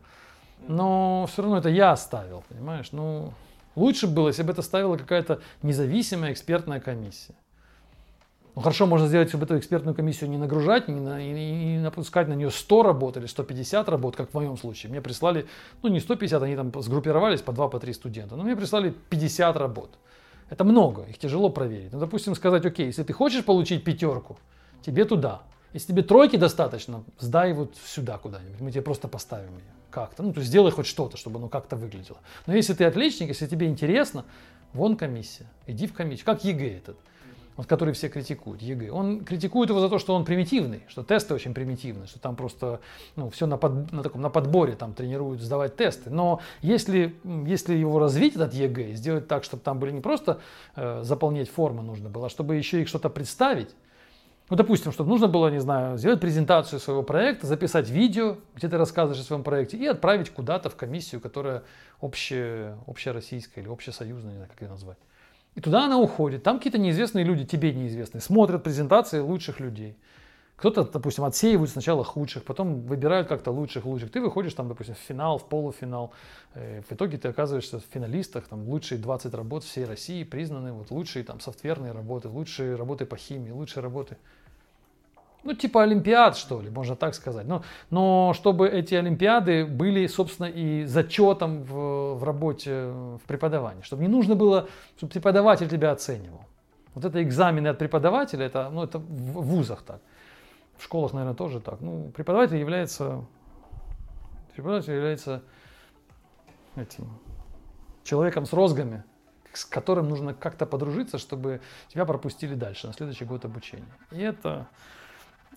Но все равно это я ставил, понимаешь? Ну, лучше было, если бы это ставила какая-то независимая экспертная комиссия. Ну хорошо, можно сделать, эту экспертную комиссию не нагружать, не, на, не, не напускать на нее 100 работ или 150 работ, как в моем случае. Мне прислали, ну не 150, они там сгруппировались по 2-3 по три студента, но мне прислали 50 работ. Это много, их тяжело проверить. Ну, допустим, сказать, окей, если ты хочешь получить пятерку, тебе туда. Если тебе тройки достаточно, сдай вот сюда куда-нибудь, мы тебе просто поставим ее как-то. Ну, то есть сделай хоть что-то, чтобы оно как-то выглядело. Но если ты отличник, если тебе интересно, вон комиссия, иди в комиссию, как ЕГЭ этот вот который все критикуют, ЕГЭ, он критикует его за то, что он примитивный, что тесты очень примитивные, что там просто ну, все на, под, на, таком, на подборе там тренируют сдавать тесты. Но если, если его развить, этот ЕГЭ, сделать так, чтобы там были не просто э, заполнять формы нужно было, а чтобы еще их что-то представить, ну, допустим, чтобы нужно было, не знаю, сделать презентацию своего проекта, записать видео, где ты рассказываешь о своем проекте, и отправить куда-то в комиссию, которая общая, общероссийская или общесоюзная, не знаю, как ее назвать. И туда она уходит. Там какие-то неизвестные люди, тебе неизвестные, смотрят презентации лучших людей. Кто-то, допустим, отсеивают сначала худших, потом выбирают как-то лучших, лучших. Ты выходишь там, допустим, в финал, в полуфинал. Э, в итоге ты оказываешься в финалистах, там лучшие 20 работ всей России признаны, вот лучшие там софтверные работы, лучшие работы по химии, лучшие работы ну, типа Олимпиад, что ли, можно так сказать. Но, но чтобы эти Олимпиады были, собственно, и зачетом в, в работе, в преподавании. Чтобы не нужно было, чтобы преподаватель тебя оценивал. Вот это экзамены от преподавателя, это, ну, это в вузах так. В школах, наверное, тоже так. Ну, преподаватель является, преподаватель является этим человеком с розгами, с которым нужно как-то подружиться, чтобы тебя пропустили дальше, на следующий год обучения. И это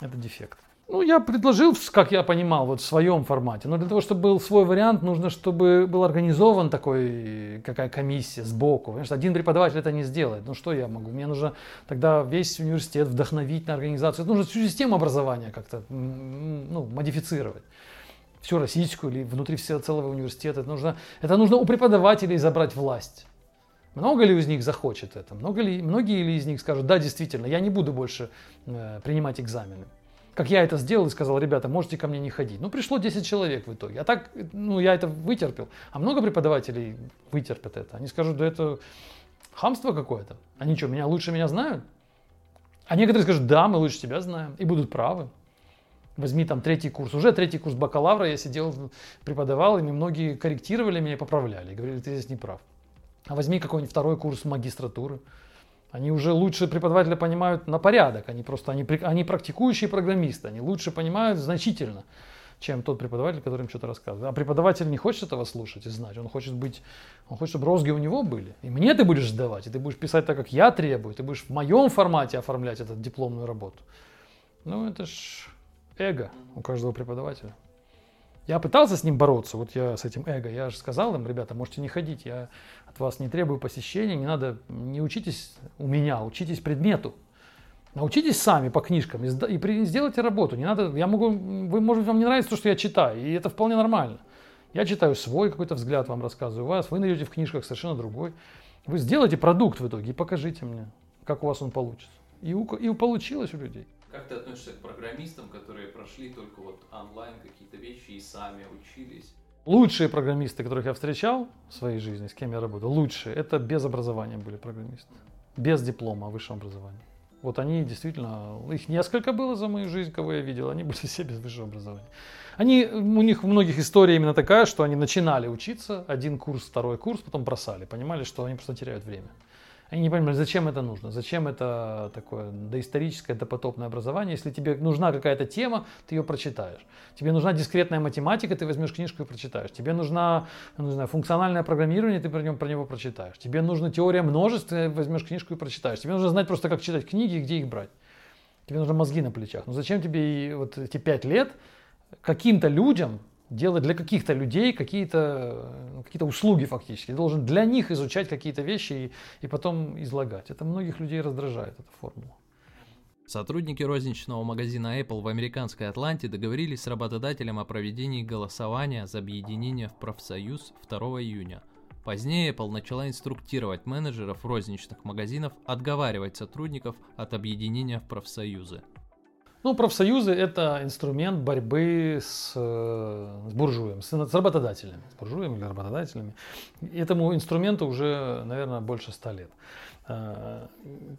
это дефект. Ну, я предложил, как я понимал, вот в своем формате. Но для того, чтобы был свой вариант, нужно, чтобы был организован такой, какая комиссия сбоку. Потому что один преподаватель это не сделает. Ну, что я могу? Мне нужно тогда весь университет вдохновить на организацию. Это нужно всю систему образования как-то ну, модифицировать. Всю российскую или внутри всего целого университета. Это нужно, это нужно у преподавателей забрать власть. Много ли из них захочет это? Много ли, многие ли из них скажут, да, действительно, я не буду больше э, принимать экзамены. Как я это сделал и сказал, ребята, можете ко мне не ходить. Ну, пришло 10 человек в итоге. А так, ну, я это вытерпел. А много преподавателей вытерпят это. Они скажут, да это хамство какое-то. Они что, меня лучше меня знают? А некоторые скажут, да, мы лучше тебя знаем. И будут правы. Возьми там третий курс. Уже третий курс бакалавра я сидел, преподавал, и многие корректировали меня поправляли. Говорили, ты здесь не прав. А возьми какой-нибудь второй курс магистратуры. Они уже лучше преподавателя понимают на порядок, они просто они, они практикующие программисты, они лучше понимают значительно, чем тот преподаватель, который им что-то рассказывает. А преподаватель не хочет этого слушать и знать, он хочет быть, он хочет, чтобы розги у него были. И мне ты будешь сдавать, и ты будешь писать так, как я требую, ты будешь в моем формате оформлять эту дипломную работу. Ну это ж эго у каждого преподавателя. Я пытался с ним бороться, вот я с этим эго, я же сказал им, ребята, можете не ходить, я от вас не требую посещения, не надо, не учитесь у меня, учитесь предмету. Научитесь сами по книжкам и, и сделайте работу. Не надо, я могу, вы, может, вам не нравится то, что я читаю, и это вполне нормально. Я читаю свой какой-то взгляд, вам рассказываю вас, вы найдете в книжках совершенно другой. Вы сделайте продукт в итоге и покажите мне, как у вас он получится. И, у, и получилось у людей. Как ты относишься к программистам, которые прошли только вот онлайн какие-то вещи и сами учились? Лучшие программисты, которых я встречал в своей жизни, с кем я работал, лучшие, это без образования были программисты. Без диплома о высшем образовании. Вот они действительно, их несколько было за мою жизнь, кого я видел, они были все без высшего образования. Они, у них у многих история именно такая, что они начинали учиться, один курс, второй курс, потом бросали, понимали, что они просто теряют время. Они не понимали, зачем это нужно, зачем это такое доисторическое, допотопное образование. Если тебе нужна какая-то тема, ты ее прочитаешь. Тебе нужна дискретная математика, ты возьмешь книжку и прочитаешь. Тебе нужна, ну, не знаю, функциональное программирование, ты про него, про него прочитаешь. Тебе нужна теория множеств, ты возьмешь книжку и прочитаешь. Тебе нужно знать просто, как читать книги и где их брать. Тебе нужны мозги на плечах. Ну зачем тебе вот эти пять лет каким-то людям делать для каких-то людей какие-то ну, какие услуги фактически. Ты должен для них изучать какие-то вещи и, и потом излагать. Это многих людей раздражает, эта формула. Сотрудники розничного магазина Apple в американской Атланте договорились с работодателем о проведении голосования за объединение в профсоюз 2 июня. Позднее Apple начала инструктировать менеджеров розничных магазинов отговаривать сотрудников от объединения в профсоюзы. Ну, профсоюзы – это инструмент борьбы с, э, с буржуем, с, с работодателями, с буржуями или работодателями. Этому инструменту уже, наверное, больше ста лет. Э,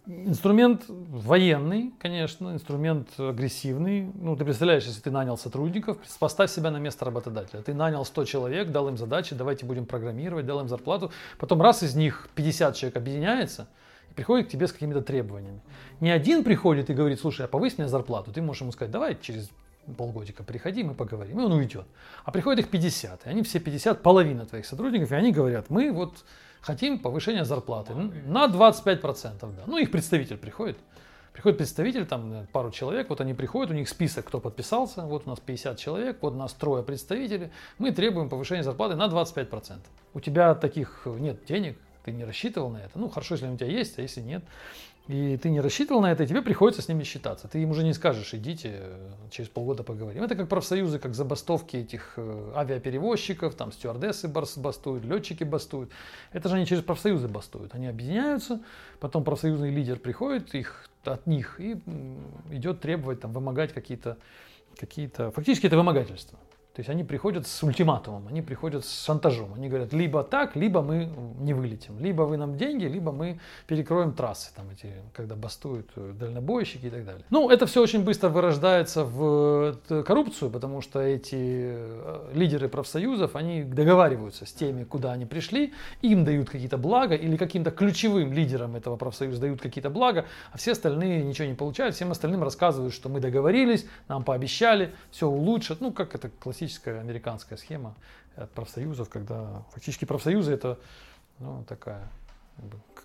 инструмент военный, конечно, инструмент агрессивный. Ну, ты представляешь, если ты нанял сотрудников, поставь себя на место работодателя. Ты нанял 100 человек, дал им задачи, давайте будем программировать, дал им зарплату. Потом раз из них 50 человек объединяется – приходит к тебе с какими-то требованиями. Не один приходит и говорит, слушай, а повысь мне зарплату. Ты можешь ему сказать, давай через полгодика приходи, мы поговорим. И он уйдет. А приходит их 50. И они все 50, половина твоих сотрудников, и они говорят, мы вот хотим повышения зарплаты на 25%. Да. Ну, их представитель приходит. Приходит представитель, там пару человек, вот они приходят, у них список, кто подписался, вот у нас 50 человек, вот у нас трое представителей, мы требуем повышения зарплаты на 25%. У тебя таких нет денег, ты не рассчитывал на это. Ну, хорошо, если у тебя есть, а если нет. И ты не рассчитывал на это, и тебе приходится с ними считаться. Ты им уже не скажешь, идите, э, через полгода поговорим. Это как профсоюзы, как забастовки этих э, авиаперевозчиков, там стюардессы бастуют, летчики бастуют. Это же они через профсоюзы бастуют. Они объединяются, потом профсоюзный лидер приходит их, от них и идет требовать, там, вымогать какие-то, какие-то... Фактически это вымогательство. То есть они приходят с ультиматумом, они приходят с шантажом. Они говорят, либо так, либо мы не вылетим. Либо вы нам деньги, либо мы перекроем трассы, там эти, когда бастуют э, дальнобойщики и так далее. Ну, это все очень быстро вырождается в э, коррупцию, потому что эти э, лидеры профсоюзов, они договариваются с теми, куда они пришли, им дают какие-то блага, или каким-то ключевым лидерам этого профсоюза дают какие-то блага, а все остальные ничего не получают, всем остальным рассказывают, что мы договорились, нам пообещали, все улучшат. Ну, как это классически классическая американская схема от профсоюзов, когда фактически профсоюзы это ну, такая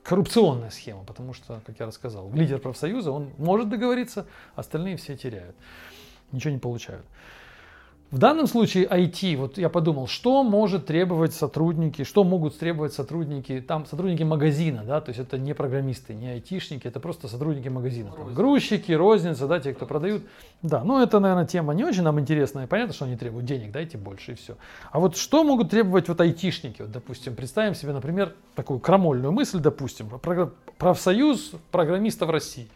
коррупционная схема, потому что, как я рассказал, лидер профсоюза, он может договориться, остальные все теряют, ничего не получают. В данном случае IT, вот я подумал, что может требовать сотрудники, что могут требовать сотрудники, там сотрудники магазина, да, то есть это не программисты, не айтишники, это просто сотрудники магазина, там, грузчики, розница, да, те, кто продают. Да, ну это, наверное, тема не очень нам интересная, понятно, что они требуют денег, дайте больше и все. А вот что могут требовать вот айтишники, вот, допустим, представим себе, например, такую крамольную мысль, допустим, профсоюз программистов России.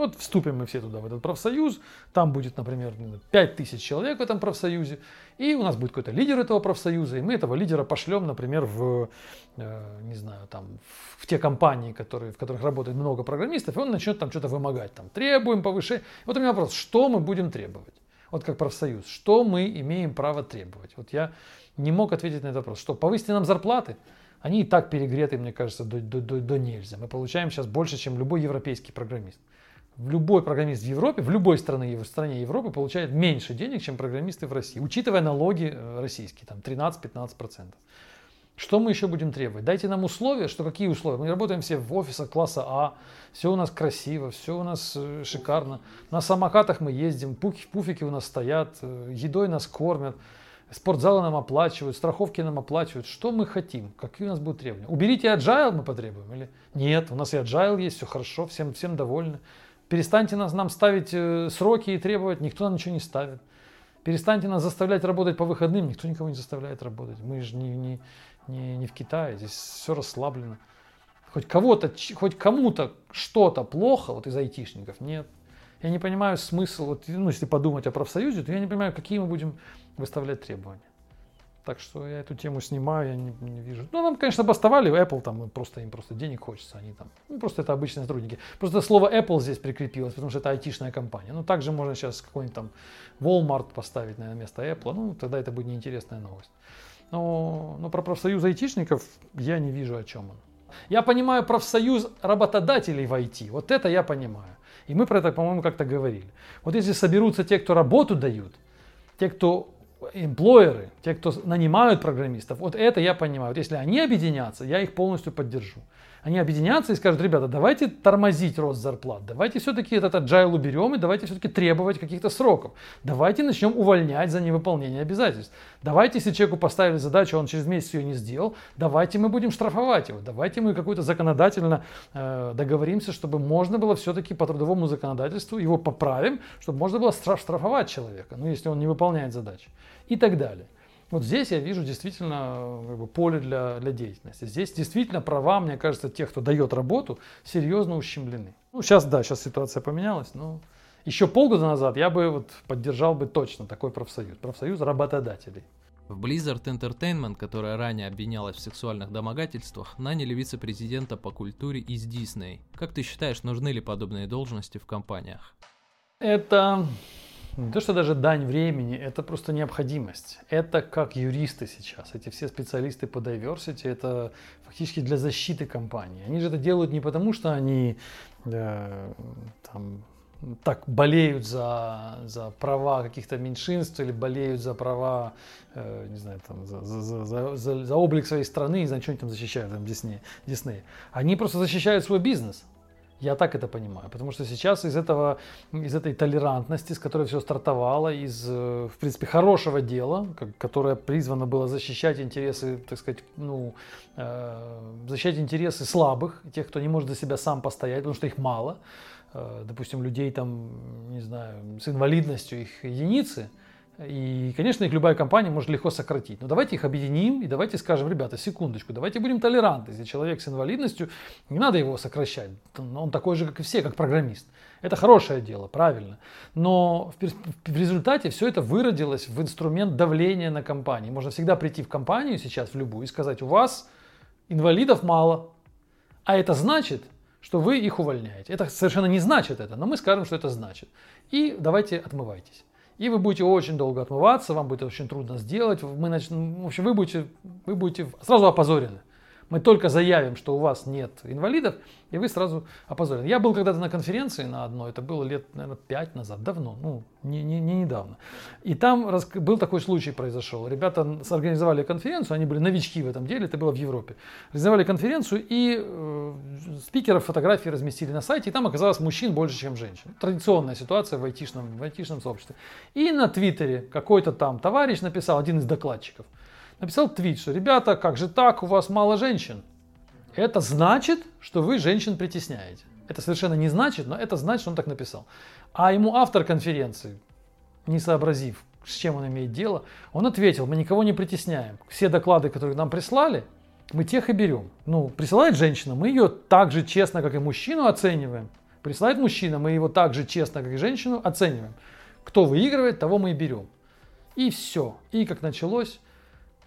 Вот вступим мы все туда, в этот профсоюз, там будет, например, 5000 человек в этом профсоюзе, и у нас будет какой-то лидер этого профсоюза, и мы этого лидера пошлем, например, в, э, не знаю, там, в те компании, которые, в которых работает много программистов, и он начнет там что-то вымогать, там, требуем повышения. Вот у меня вопрос, что мы будем требовать? Вот как профсоюз, что мы имеем право требовать? Вот я не мог ответить на этот вопрос. Что, повысьте нам зарплаты? Они и так перегреты, мне кажется, до, до, до, до нельзя. Мы получаем сейчас больше, чем любой европейский программист. Любой программист в Европе, в любой стране, в стране Европы получает меньше денег, чем программисты в России, учитывая налоги э, российские, там 13-15%. Что мы еще будем требовать? Дайте нам условия, что какие условия? Мы работаем все в офисах класса А, все у нас красиво, все у нас э, шикарно. На самокатах мы ездим, пуфики, пуфики у нас стоят, э, едой нас кормят, спортзалы нам оплачивают, страховки нам оплачивают. Что мы хотим? Какие у нас будут требования? Уберите agile мы потребуем или нет? У нас и agile есть, все хорошо, всем, всем довольны. Перестаньте нас, нам ставить э, сроки и требовать, никто нам ничего не ставит. Перестаньте нас заставлять работать по выходным, никто никого не заставляет работать. Мы же не, не, не, не в Китае, здесь все расслаблено. Хоть кого-то, хоть кому-то что-то плохо, вот из айтишников, нет. Я не понимаю смысл, вот, ну, если подумать о профсоюзе, то я не понимаю, какие мы будем выставлять требования. Так что я эту тему снимаю, я не, не вижу. Ну, нам, конечно, бастовали, Apple там просто им просто денег хочется, они там, ну, просто это обычные сотрудники. Просто слово Apple здесь прикрепилось, потому что это айтишная компания. Ну, также можно сейчас какой-нибудь там Walmart поставить, на место Apple, ну, тогда это будет неинтересная новость. Но, но про профсоюз айтишников я не вижу, о чем он. Я понимаю профсоюз работодателей в IT, вот это я понимаю. И мы про это, по-моему, как-то говорили. Вот если соберутся те, кто работу дают, те, кто эмплойеры, те, кто нанимают программистов, вот это я понимаю. Вот если они объединятся, я их полностью поддержу. Они объединятся и скажут, ребята, давайте тормозить рост зарплат, давайте все-таки этот agile уберем и давайте все-таки требовать каких-то сроков. Давайте начнем увольнять за невыполнение обязательств. Давайте, если человеку поставили задачу, он через месяц ее не сделал, давайте мы будем штрафовать его. Давайте мы какую-то законодательно э, договоримся, чтобы можно было все-таки по трудовому законодательству его поправим, чтобы можно было штрафовать человека, ну, если он не выполняет задачи и так далее. Вот здесь я вижу действительно как бы, поле для, для деятельности. Здесь действительно права, мне кажется, тех, кто дает работу, серьезно ущемлены. Ну, сейчас, да, сейчас ситуация поменялась, но еще полгода назад я бы вот поддержал бы точно такой профсоюз. Профсоюз работодателей. В Blizzard Entertainment, которая ранее обвинялась в сексуальных домогательствах, наняли вице-президента по культуре из Disney. Как ты считаешь, нужны ли подобные должности в компаниях? Это не то, что даже дань времени, это просто необходимость. Это как юристы сейчас. Эти все специалисты по diversity, это фактически для защиты компании. Они же это делают не потому, что они э, там, так болеют за, за права каких-то меньшинств или болеют за права, э, не знаю, там, за, за, за, за, за облик своей страны, не знаю, что они там защищают, там, Дисней, Дисней. Они просто защищают свой бизнес. Я так это понимаю, потому что сейчас из этого, из этой толерантности, с которой все стартовало, из, э, в принципе, хорошего дела, которое призвано было защищать интересы, так сказать, ну, э, защищать интересы слабых, тех, кто не может за себя сам постоять, потому что их мало, э, допустим, людей там, не знаю, с инвалидностью, их единицы, и, конечно, их любая компания может легко сократить. Но давайте их объединим и давайте скажем, ребята, секундочку, давайте будем толерантны. Если человек с инвалидностью, не надо его сокращать. Он такой же, как и все, как программист. Это хорошее дело, правильно. Но в результате все это выродилось в инструмент давления на компании. Можно всегда прийти в компанию сейчас, в любую, и сказать, у вас инвалидов мало. А это значит, что вы их увольняете. Это совершенно не значит это, но мы скажем, что это значит. И давайте отмывайтесь. И вы будете очень долго отмываться, вам будет очень трудно сделать. Мы начнем, в общем, вы будете, вы будете сразу опозорены. Мы только заявим, что у вас нет инвалидов, и вы сразу опозорены. Я был когда-то на конференции на одной, это было лет, наверное, пять назад, давно, ну, не, не, не недавно. И там раз, был такой случай произошел. Ребята сорганизовали конференцию, они были новички в этом деле, это было в Европе. Организовали конференцию, и э, спикеров фотографии разместили на сайте, и там оказалось мужчин больше, чем женщин. Традиционная ситуация в айтишном, в айтишном сообществе. И на Твиттере какой-то там товарищ написал, один из докладчиков, написал твит, что ребята, как же так, у вас мало женщин. Это значит, что вы женщин притесняете. Это совершенно не значит, но это значит, что он так написал. А ему автор конференции, не сообразив, с чем он имеет дело, он ответил, мы никого не притесняем. Все доклады, которые нам прислали, мы тех и берем. Ну, присылает женщина, мы ее так же честно, как и мужчину, оцениваем. Присылает мужчина, мы его так же честно, как и женщину, оцениваем. Кто выигрывает, того мы и берем. И все. И как началось,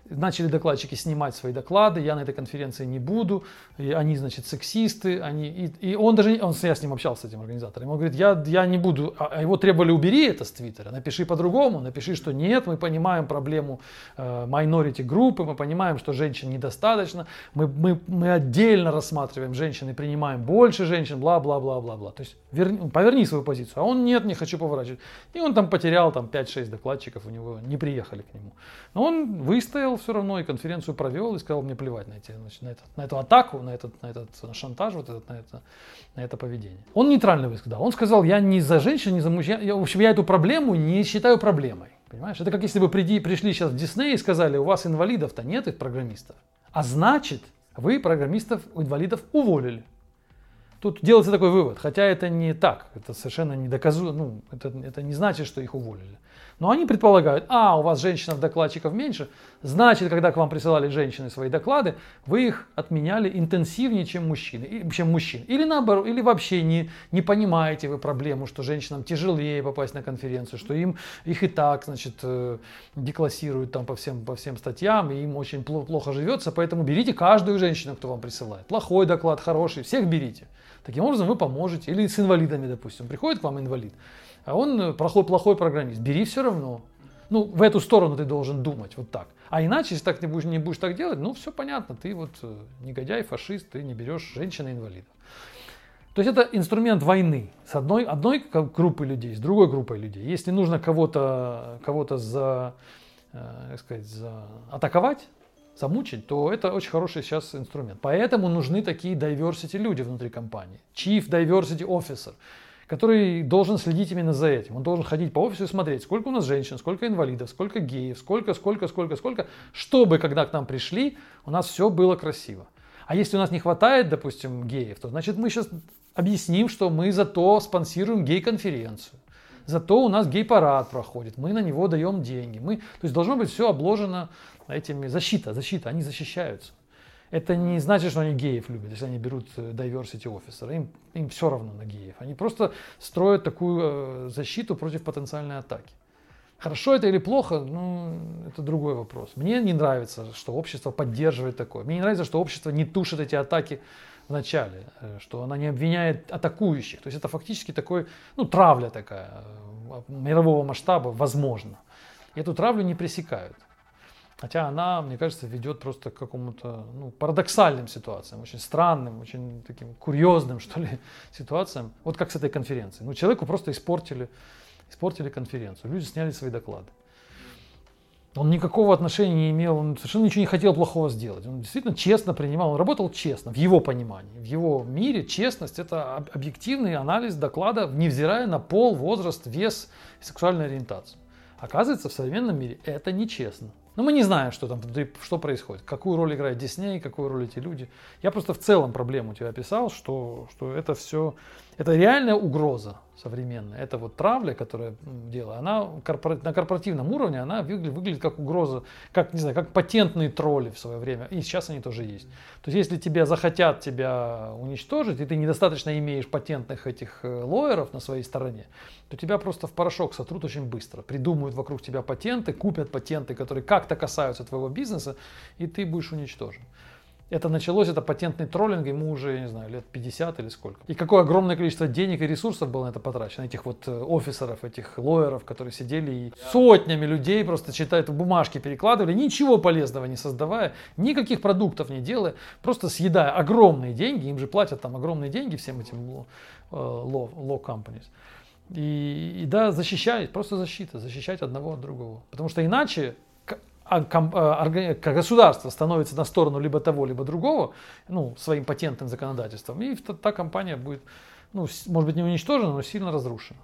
начали докладчики снимать свои доклады, я на этой конференции не буду, и они, значит, сексисты, они, и, и он даже, он, я с ним общался, с этим организатором, он говорит, я, я не буду, а, а его требовали, убери это с Твиттера, напиши по-другому, напиши, что нет, мы понимаем проблему э, группы, мы понимаем, что женщин недостаточно, мы, мы, мы отдельно рассматриваем женщин и принимаем больше женщин, бла-бла-бла-бла-бла, то есть верни, поверни свою позицию, а он нет, не хочу поворачивать, и он там потерял там 5-6 докладчиков, у него не приехали к нему, но он выстоял все равно и конференцию провел и сказал, мне плевать на, эти, значит, на, этот, на эту атаку, на этот, на этот шантаж, вот этот, на, это, на это поведение. Он нейтральный высказал. Он сказал, я не за женщин, не за мужчин. Я, в общем, я эту проблему не считаю проблемой. Понимаешь? Это как если бы приди, пришли сейчас в Дисней и сказали, у вас инвалидов-то нет, их программистов. А значит, вы программистов, инвалидов уволили. Тут делается такой вывод, хотя это не так, это совершенно не доказуемо, ну, это, это не значит, что их уволили. Но они предполагают, а, у вас женщин-докладчиков меньше, значит, когда к вам присылали женщины свои доклады, вы их отменяли интенсивнее, чем мужчины, чем мужчин. Или наоборот, или вообще не, не понимаете вы проблему, что женщинам тяжелее попасть на конференцию, что им их и так, значит, э, деклассируют там по всем, по всем статьям, и им очень плохо живется, поэтому берите каждую женщину, кто вам присылает. Плохой доклад, хороший, всех берите. Таким образом вы поможете. Или с инвалидами, допустим, приходит к вам инвалид, а он э, плохой, плохой программист. Бери все равно. Ну, в эту сторону ты должен думать, вот так. А иначе, если так не будешь, не будешь так делать, ну, все понятно, ты вот э, негодяй, фашист, ты не берешь женщины-инвалидов. То есть это инструмент войны с одной, одной группой людей, с другой группой людей. Если нужно кого-то кого за, э, сказать, за атаковать, замучить, то это очень хороший сейчас инструмент. Поэтому нужны такие diversity люди внутри компании. Chief Diversity Officer который должен следить именно за этим. Он должен ходить по офису и смотреть, сколько у нас женщин, сколько инвалидов, сколько геев, сколько, сколько, сколько, сколько, чтобы, когда к нам пришли, у нас все было красиво. А если у нас не хватает, допустим, геев, то значит мы сейчас объясним, что мы зато спонсируем гей-конференцию. Зато у нас гей-парад проходит, мы на него даем деньги. Мы, то есть должно быть все обложено этими защита, защита, они защищаются это не значит, что они геев любят, если они берут э, diversity officer. Им, им все равно на геев. Они просто строят такую э, защиту против потенциальной атаки. Хорошо это или плохо, ну, это другой вопрос. Мне не нравится, что общество поддерживает такое. Мне не нравится, что общество не тушит эти атаки в начале, э, что она не обвиняет атакующих. То есть это фактически такой, ну, травля такая мирового масштаба, возможно. И эту травлю не пресекают. Хотя она, мне кажется, ведет просто к какому-то ну, парадоксальным ситуациям, очень странным, очень таким курьезным, что ли, ситуациям. Вот как с этой конференцией. Ну, человеку просто испортили, испортили конференцию. Люди сняли свои доклады. Он никакого отношения не имел, он совершенно ничего не хотел плохого сделать. Он действительно честно принимал, он работал честно, в его понимании. В его мире честность – это объективный анализ доклада, невзирая на пол, возраст, вес сексуальную ориентацию. Оказывается, в современном мире это нечестно. Но мы не знаем, что там что происходит, какую роль играет Дисней, какую роль эти люди. Я просто в целом проблему тебе описал, что, что это все, это реальная угроза современная. Это вот травля, которая дело, она на корпоративном уровне, она выглядит, выглядит как угроза, как, не знаю, как патентные тролли в свое время. И сейчас они тоже есть. То есть, если тебя захотят тебя уничтожить, и ты недостаточно имеешь патентных этих э, лоеров на своей стороне, то тебя просто в порошок сотрут очень быстро. Придумают вокруг тебя патенты, купят патенты, которые как-то касаются твоего бизнеса, и ты будешь уничтожен. Это началось, это патентный троллинг, ему уже, я не знаю, лет 50 или сколько. И какое огромное количество денег и ресурсов было на это потрачено, этих вот э, офисеров, этих лоеров, которые сидели и сотнями людей просто читают бумажки, перекладывали, ничего полезного не создавая, никаких продуктов не делая, просто съедая огромные деньги, им же платят там огромные деньги всем этим law, э, law companies. И, и да, защищать, просто защита, защищать одного от другого. Потому что иначе государство становится на сторону либо того, либо другого, ну, своим патентным законодательством, и та компания будет, ну, может быть, не уничтожена, но сильно разрушена.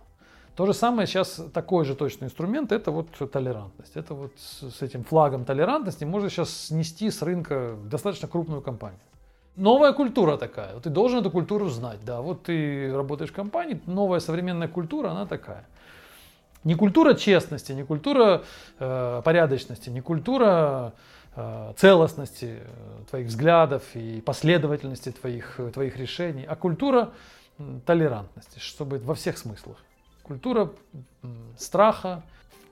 То же самое сейчас такой же точный инструмент, это вот толерантность. Это вот с этим флагом толерантности можно сейчас снести с рынка достаточно крупную компанию. Новая культура такая, ты должен эту культуру знать, да, вот ты работаешь в компании, новая современная культура, она такая. Не культура честности, не культура э, порядочности, не культура э, целостности э, твоих взглядов и последовательности твоих, твоих решений, а культура толерантности, чтобы во всех смыслах. Культура страха,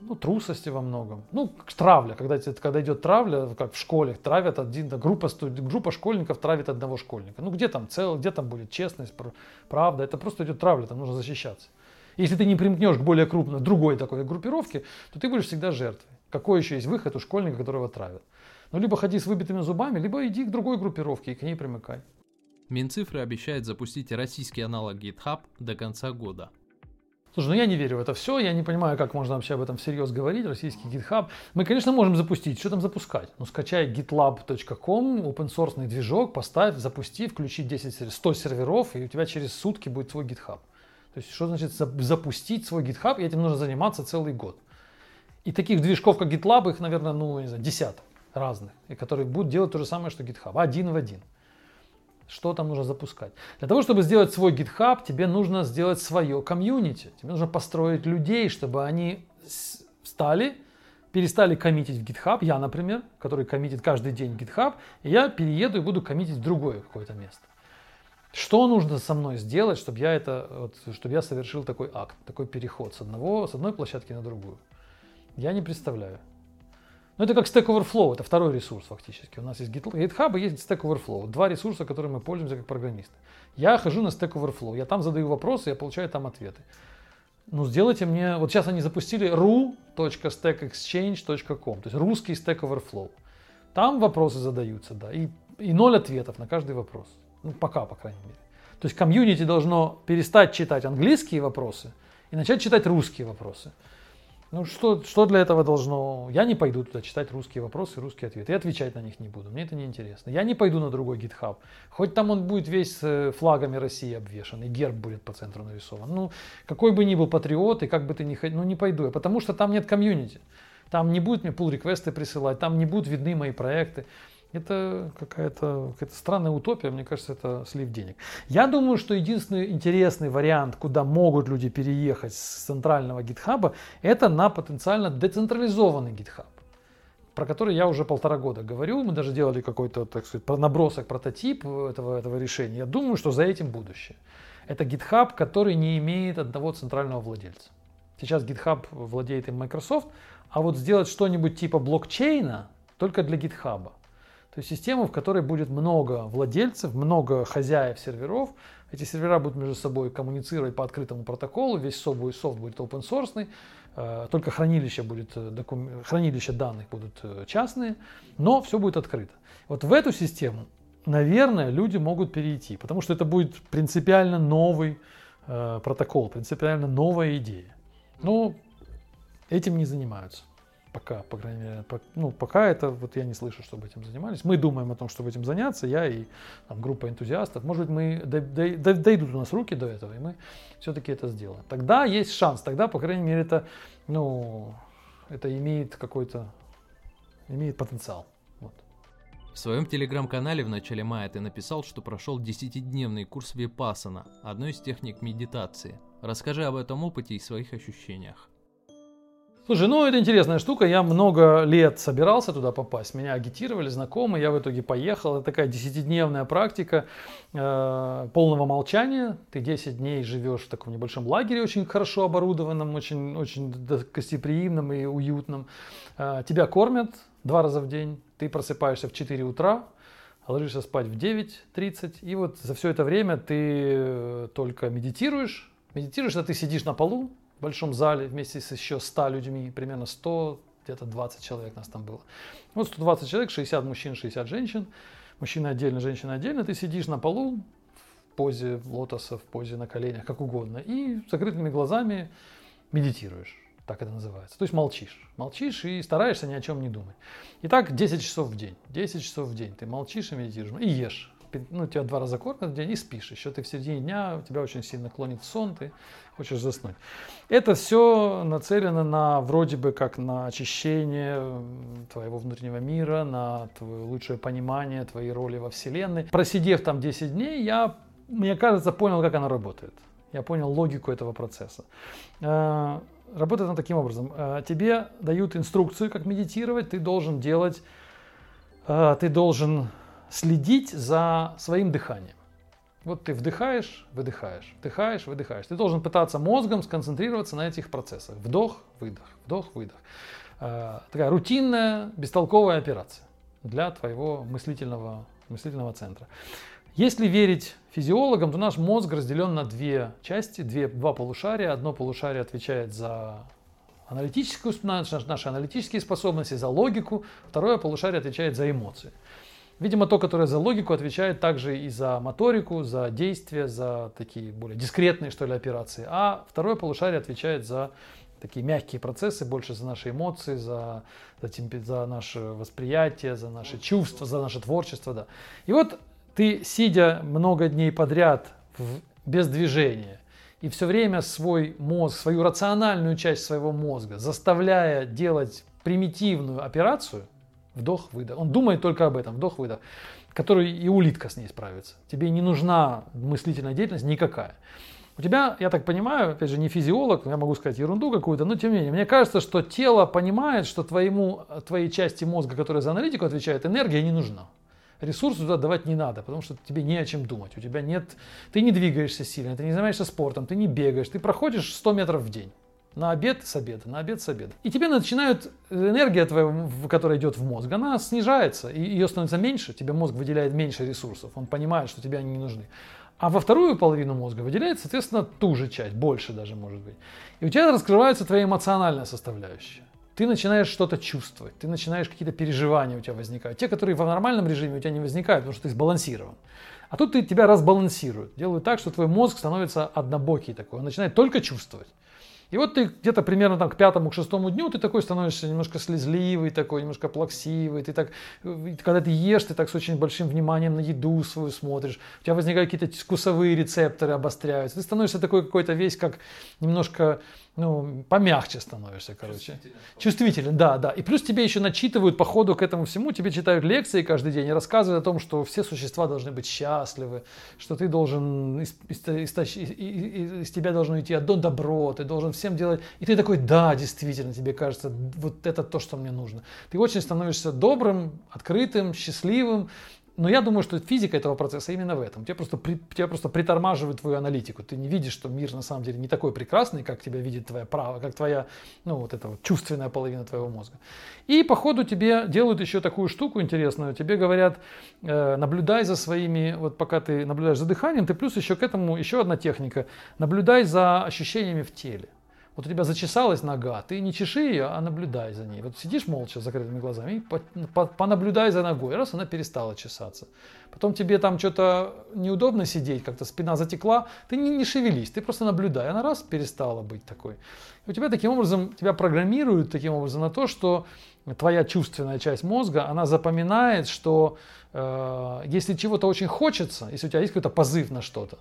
ну, трусости во многом. Ну, травля, когда, когда идет травля, как в школе, травят один, группа, группа школьников травит одного школьника. Ну, где там цел, где там будет честность, правда, это просто идет травля, там нужно защищаться. Если ты не примкнешь к более крупной, другой такой группировке, то ты будешь всегда жертвой. Какой еще есть выход у школьника, которого травят? Ну, либо ходи с выбитыми зубами, либо иди к другой группировке и к ней примыкай. Минцифры обещает запустить российский аналог GitHub до конца года. Слушай, ну я не верю в это все, я не понимаю, как можно вообще об этом всерьез говорить, российский GitHub. Мы, конечно, можем запустить, что там запускать? Ну, скачай gitlab.com, open source движок, поставь, запусти, включи 10, 100 серверов, и у тебя через сутки будет свой GitHub. То есть, что значит запустить свой GitHub, и этим нужно заниматься целый год. И таких движков, как GitLab, их, наверное, ну, не знаю, десяток разных, и которые будут делать то же самое, что GitHub, один в один что там нужно запускать. Для того, чтобы сделать свой GitHub, тебе нужно сделать свое комьюнити. Тебе нужно построить людей, чтобы они стали, перестали коммитить в GitHub. Я, например, который коммитит каждый день GitHub, и я перееду и буду коммитить в другое какое-то место. Что нужно со мной сделать, чтобы я, это, вот, чтобы я совершил такой акт, такой переход с, одного, с одной площадки на другую? Я не представляю. Ну, это как Stack Overflow, это второй ресурс фактически. У нас есть GitHub и есть Stack Overflow. Два ресурса, которыми мы пользуемся как программисты. Я хожу на Stack Overflow, я там задаю вопросы, я получаю там ответы. Ну, сделайте мне... Вот сейчас они запустили ru.stackexchange.com, то есть русский Stack Overflow. Там вопросы задаются, да, и, и ноль ответов на каждый вопрос. Ну, пока, по крайней мере. То есть комьюнити должно перестать читать английские вопросы и начать читать русские вопросы. Ну что, что для этого должно? Я не пойду туда читать русские вопросы, русские ответы. Я отвечать на них не буду. Мне это не интересно. Я не пойду на другой GitHub. Хоть там он будет весь э, флагами России обвешан, и герб будет по центру нарисован. Ну, какой бы ни был патриот, и как бы ты ни хотел, ну не пойду я, потому что там нет комьюнити. Там не будет мне pull реквесты присылать, там не будут видны мои проекты. Это какая-то какая странная утопия, мне кажется, это слив денег. Я думаю, что единственный интересный вариант, куда могут люди переехать с центрального гитхаба, это на потенциально децентрализованный гитхаб про который я уже полтора года говорю. Мы даже делали какой-то, так сказать, набросок, прототип этого, этого решения. Я думаю, что за этим будущее. Это GitHub, который не имеет одного центрального владельца. Сейчас GitHub владеет им Microsoft, а вот сделать что-нибудь типа блокчейна только для GitHub. То есть систему, в которой будет много владельцев, много хозяев серверов. Эти сервера будут между собой коммуницировать по открытому протоколу, весь будет, софт будет open source, э, только хранилище, будет, э, хранилище данных будут э, частные, но все будет открыто. Вот в эту систему, наверное, люди могут перейти, потому что это будет принципиально новый протокол, принципиально новая идея. Но этим не занимаются. Пока, по крайней мере, по, ну, пока это вот я не слышу, чтобы этим занимались. Мы думаем о том, чтобы этим заняться, я и там, группа энтузиастов. Может быть, мы дойдут у нас руки до этого, и мы все-таки это сделаем. Тогда есть шанс, тогда, по крайней мере, это, ну, это имеет какой-то, имеет потенциал. В своем телеграм-канале в начале мая ты написал, что прошел 10-дневный курс Випасана, одной из техник медитации. Расскажи об этом опыте и своих ощущениях. Слушай, ну это интересная штука. Я много лет собирался туда попасть. Меня агитировали знакомые, я в итоге поехал. Это такая десятидневная практика э, полного молчания. Ты 10 дней живешь в таком небольшом лагере, очень хорошо оборудованном, очень, очень гостеприимном и уютном. Э, тебя кормят два раза в день. Ты просыпаешься в 4 утра, ложишься спать в 9.30. И вот за все это время ты только медитируешь. Медитируешь, это ты сидишь на полу, в большом зале вместе с еще 100 людьми, примерно 100, где-то 20 человек нас там было. Вот 120 человек, 60 мужчин, 60 женщин. Мужчина отдельно, женщина отдельно. Ты сидишь на полу в позе лотоса, в позе на коленях, как угодно. И с закрытыми глазами медитируешь. Так это называется. То есть молчишь. Молчишь и стараешься ни о чем не думать. И так 10 часов в день. 10 часов в день ты молчишь и медитируешь. И ешь ну, тебя два раза кормят в день и спишь. Еще ты в середине дня, тебя очень сильно клонит сон, ты хочешь заснуть. Это все нацелено на вроде бы как на очищение твоего внутреннего мира, на твое лучшее понимание твоей роли во Вселенной. Просидев там 10 дней, я, мне кажется, понял, как оно работает. Я понял логику этого процесса. Э, работает она таким образом. Э, тебе дают инструкцию, как медитировать, ты должен делать, э, ты должен следить за своим дыханием. Вот ты вдыхаешь, выдыхаешь, вдыхаешь, выдыхаешь. Ты должен пытаться мозгом сконцентрироваться на этих процессах. Вдох, выдох, вдох, выдох. Э, такая рутинная, бестолковая операция для твоего мыслительного, мыслительного центра. Если верить физиологам, то наш мозг разделен на две части, две, два полушария. Одно полушарие отвечает за аналитическую, наши, наши аналитические способности, за логику. Второе полушарие отвечает за эмоции. Видимо, то, которое за логику отвечает также и за моторику, за действия, за такие более дискретные, что ли, операции. А второе полушарие отвечает за такие мягкие процессы, больше за наши эмоции, за, за, за наше восприятие, за наши чувства, за наше творчество. Да. И вот ты, сидя много дней подряд в, без движения, и все время свой мозг, свою рациональную часть своего мозга, заставляя делать примитивную операцию, вдох-выдох, он думает только об этом, вдох-выдох, который и улитка с ней справится. Тебе не нужна мыслительная деятельность никакая. У тебя, я так понимаю, опять же, не физиолог, я могу сказать ерунду какую-то, но тем не менее, мне кажется, что тело понимает, что твоему, твоей части мозга, которая за аналитику отвечает, энергия не нужна. Ресурсы туда давать не надо, потому что тебе не о чем думать. У тебя нет, ты не двигаешься сильно, ты не занимаешься спортом, ты не бегаешь, ты проходишь 100 метров в день. На обед с обеда, на обед с обеда. И тебе начинает энергия твоя, которая идет в мозг, она снижается, и ее становится меньше, тебе мозг выделяет меньше ресурсов, он понимает, что тебе они не нужны. А во вторую половину мозга выделяется, соответственно, ту же часть, больше даже может быть. И у тебя раскрывается твоя эмоциональная составляющая. Ты начинаешь что-то чувствовать, ты начинаешь какие-то переживания у тебя возникают. Те, которые в нормальном режиме у тебя не возникают, потому что ты сбалансирован. А тут ты, тебя разбалансируют, делают так, что твой мозг становится однобокий такой, он начинает только чувствовать. И вот ты где-то примерно там к пятому, к шестому дню ты такой становишься немножко слезливый, такой немножко плаксивый. Ты так, когда ты ешь, ты так с очень большим вниманием на еду свою смотришь. У тебя возникают какие-то вкусовые рецепторы, обостряются. Ты становишься такой какой-то весь как немножко ну, помягче становишься, короче. Чувствителен. Чувствителен, да, да. И плюс тебе еще начитывают по ходу к этому всему, тебе читают лекции каждый день и рассказывают о том, что все существа должны быть счастливы, что ты должен, из, из, из, из, из тебя должно идти одно добро, ты должен всем делать. И ты такой, да, действительно, тебе кажется, вот это то, что мне нужно. Ты очень становишься добрым, открытым, счастливым, но я думаю, что физика этого процесса именно в этом. Тебя просто, при, тебя просто притормаживает твою аналитику. Ты не видишь, что мир на самом деле не такой прекрасный, как тебя видит твоя право, как твоя, ну вот эта вот чувственная половина твоего мозга. И по ходу тебе делают еще такую штуку интересную. Тебе говорят, э, наблюдай за своими, вот пока ты наблюдаешь за дыханием, ты плюс еще к этому еще одна техника. Наблюдай за ощущениями в теле. Вот у тебя зачесалась нога, ты не чеши ее, а наблюдай за ней. Вот сидишь молча с закрытыми глазами и по, понаблюдай за ногой. Раз она перестала чесаться. Потом тебе там что-то неудобно сидеть, как-то спина затекла, ты не, не шевелись, ты просто наблюдай. Она раз перестала быть такой. И у тебя таким образом, тебя программируют таким образом на то, что твоя чувственная часть мозга, она запоминает, что э, если чего-то очень хочется, если у тебя есть какой-то позыв на что-то,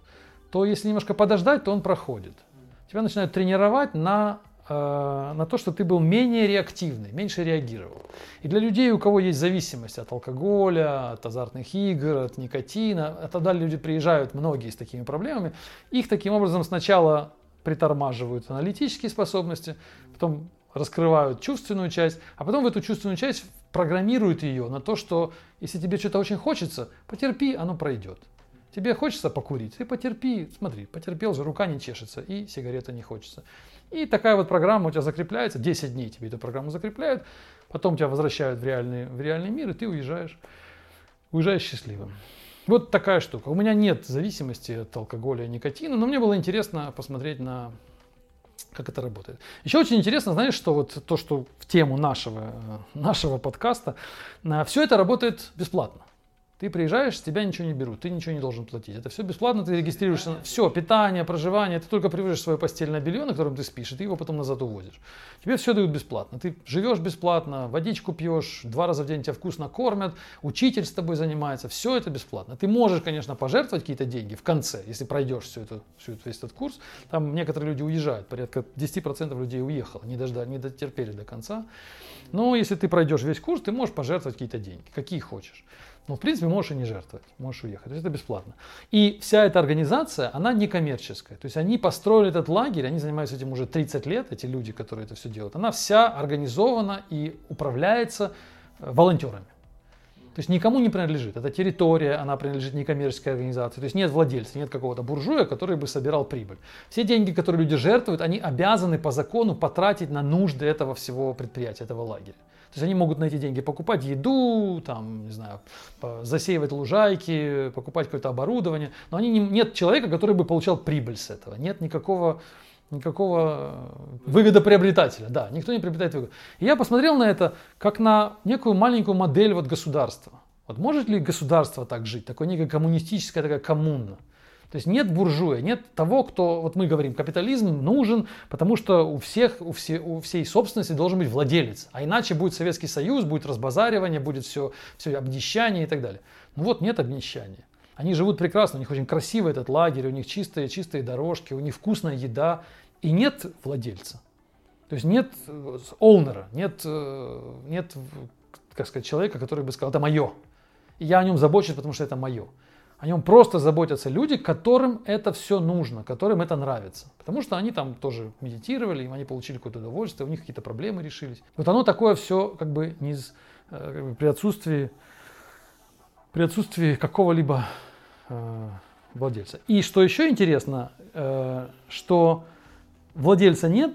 то если немножко подождать, то он проходит тебя начинают тренировать на, э, на то, что ты был менее реактивный, меньше реагировал. И для людей, у кого есть зависимость от алкоголя, от азартных игр, от никотина, а тогда люди приезжают, многие с такими проблемами, их таким образом сначала притормаживают аналитические способности, потом раскрывают чувственную часть, а потом в эту чувственную часть программируют ее на то, что если тебе что-то очень хочется, потерпи, оно пройдет. Тебе хочется покурить, ты потерпи, смотри, потерпел же, рука не чешется и сигарета не хочется. И такая вот программа у тебя закрепляется, 10 дней тебе эту программу закрепляют, потом тебя возвращают в реальный, в реальный мир, и ты уезжаешь, уезжаешь счастливым. Вот такая штука. У меня нет зависимости от алкоголя и никотина, но мне было интересно посмотреть на как это работает. Еще очень интересно, знаешь, что вот то, что в тему нашего, нашего подкаста, все это работает бесплатно. Ты приезжаешь, с тебя ничего не берут, ты ничего не должен платить. Это все бесплатно, ты регистрируешься. Питание. Все, питание, проживание. Ты только привозишь свое постельное белье, на котором ты спишь, и ты его потом назад увозишь. Тебе все дают бесплатно. Ты живешь бесплатно, водичку пьешь, два раза в день тебя вкусно кормят, учитель с тобой занимается. Все это бесплатно. Ты можешь, конечно, пожертвовать какие-то деньги в конце, если пройдешь всю эту, всю эту, весь этот курс. Там некоторые люди уезжают, порядка 10% людей уехало, не, дождали, не дотерпели до конца. Но если ты пройдешь весь курс, ты можешь пожертвовать какие-то деньги, какие хочешь. Но, в принципе, можешь и не жертвовать, можешь уехать. То есть это бесплатно. И вся эта организация, она не коммерческая. То есть они построили этот лагерь, они занимаются этим уже 30 лет, эти люди, которые это все делают. Она вся организована и управляется э, волонтерами. То есть никому не принадлежит. Это территория, она принадлежит некоммерческой организации. То есть нет владельца, нет какого-то буржуя, который бы собирал прибыль. Все деньги, которые люди жертвуют, они обязаны по закону потратить на нужды этого всего предприятия, этого лагеря. То есть они могут на эти деньги покупать еду, там, не знаю, засеивать лужайки, покупать какое-то оборудование. Но они не, нет человека, который бы получал прибыль с этого. Нет никакого никакого выгодоприобретателя. Да, никто не приобретает выгоду. И я посмотрел на это как на некую маленькую модель вот государства. Вот может ли государство так жить? Такое некое коммунистическое, такая коммуна. То есть нет буржуя, нет того, кто, вот мы говорим, капитализм нужен, потому что у всех, у, все, у всей собственности должен быть владелец. А иначе будет Советский Союз, будет разбазаривание, будет все, все обнищание и так далее. Ну вот нет обнищания. Они живут прекрасно, у них очень красивый этот лагерь, у них чистые, чистые дорожки, у них вкусная еда, и нет владельца. То есть нет оунера, нет, э, нет, как сказать, человека, который бы сказал, это мое. И я о нем забочусь, потому что это мое. О нем просто заботятся люди, которым это все нужно, которым это нравится. Потому что они там тоже медитировали, им они получили какое-то удовольствие, у них какие-то проблемы решились. Вот оно такое все как бы не из, э, как бы при отсутствии при отсутствии какого-либо э, владельца. И что еще интересно, э, что владельца нет,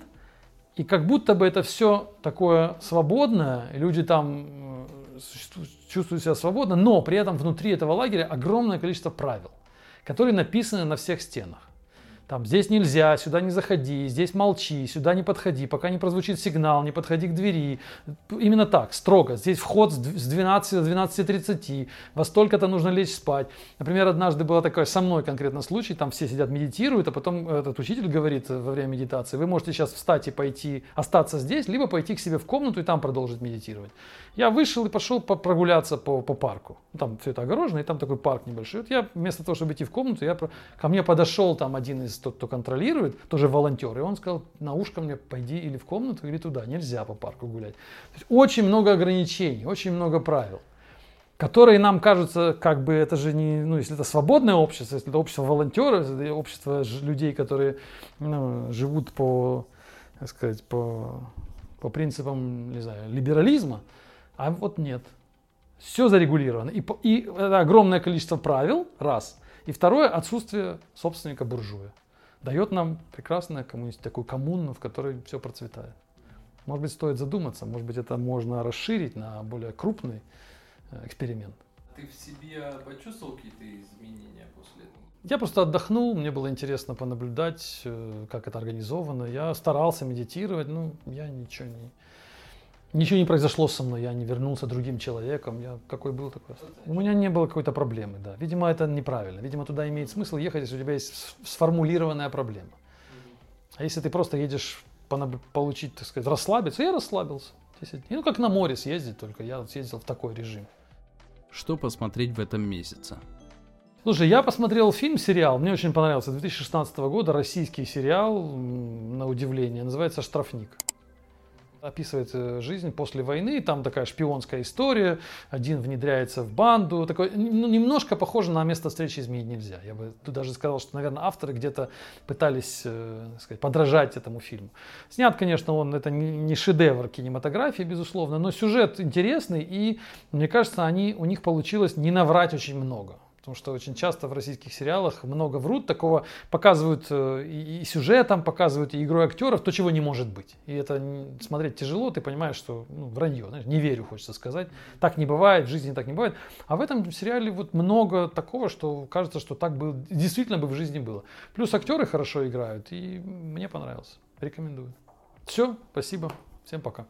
и как будто бы это все такое свободное, люди там э, чувствуют себя свободно, но при этом внутри этого лагеря огромное количество правил, которые написаны на всех стенах. Там, здесь нельзя, сюда не заходи, здесь молчи, сюда не подходи, пока не прозвучит сигнал, не подходи к двери. Именно так, строго. Здесь вход с 12 до 12.30, во столько-то нужно лечь спать. Например, однажды было такое со мной конкретно случай, там все сидят, медитируют, а потом этот учитель говорит во время медитации, вы можете сейчас встать и пойти, остаться здесь, либо пойти к себе в комнату и там продолжить медитировать. Я вышел и пошел прогуляться по, по парку. Там все это огорожено, и там такой парк небольшой. Вот я вместо того, чтобы идти в комнату, я, ко мне подошел там один из тот, кто контролирует, тоже волонтер, и он сказал, на ушко мне пойди или в комнату, или туда, нельзя по парку гулять. Есть очень много ограничений, очень много правил которые нам кажутся, как бы это же не, ну, если это свободное общество, если это общество волонтеров, если это общество людей, которые ну, живут по, так сказать, по, по принципам, не знаю, либерализма, а вот нет. Все зарегулировано. И, и это огромное количество правил, раз. И второе, отсутствие собственника буржуя дает нам прекрасную коммунист, такую коммуну, в которой все процветает. Может быть, стоит задуматься, может быть, это можно расширить на более крупный э, эксперимент. Ты в себе почувствовал какие-то изменения после этого? Я просто отдохнул, мне было интересно понаблюдать, э, как это организовано. Я старался медитировать, но я ничего не, Ничего не произошло со мной, я не вернулся другим человеком, я какой был такой. У меня не было какой-то проблемы, да. Видимо, это неправильно. Видимо, туда имеет смысл ехать, если у тебя есть сформулированная проблема. А если ты просто едешь получить, так сказать, расслабиться, я расслабился. 10 Ну, как на море съездить, только я съездил в такой режим. Что посмотреть в этом месяце? Слушай, я посмотрел фильм, сериал, мне очень понравился, 2016 года, российский сериал, на удивление, называется «Штрафник» описывает э, жизнь после войны, там такая шпионская история, один внедряется в банду, такой, ну, немножко похоже на место встречи изменить нельзя. Я бы даже сказал, что, наверное, авторы где-то пытались э, сказать, подражать этому фильму. Снят, конечно, он, это не шедевр кинематографии, безусловно, но сюжет интересный, и, мне кажется, они, у них получилось не наврать очень много. Потому что очень часто в российских сериалах много врут, такого показывают э, и, сюжетом, показывают и игрой актеров, то, чего не может быть. И это смотреть тяжело, ты понимаешь, что ну, вранье, знаешь, не верю, хочется сказать. Так не бывает, в жизни так не бывает. А в этом сериале вот много такого, что кажется, что так бы действительно бы в жизни было. Плюс актеры хорошо играют, и мне понравилось. Рекомендую. Все, спасибо. Всем пока.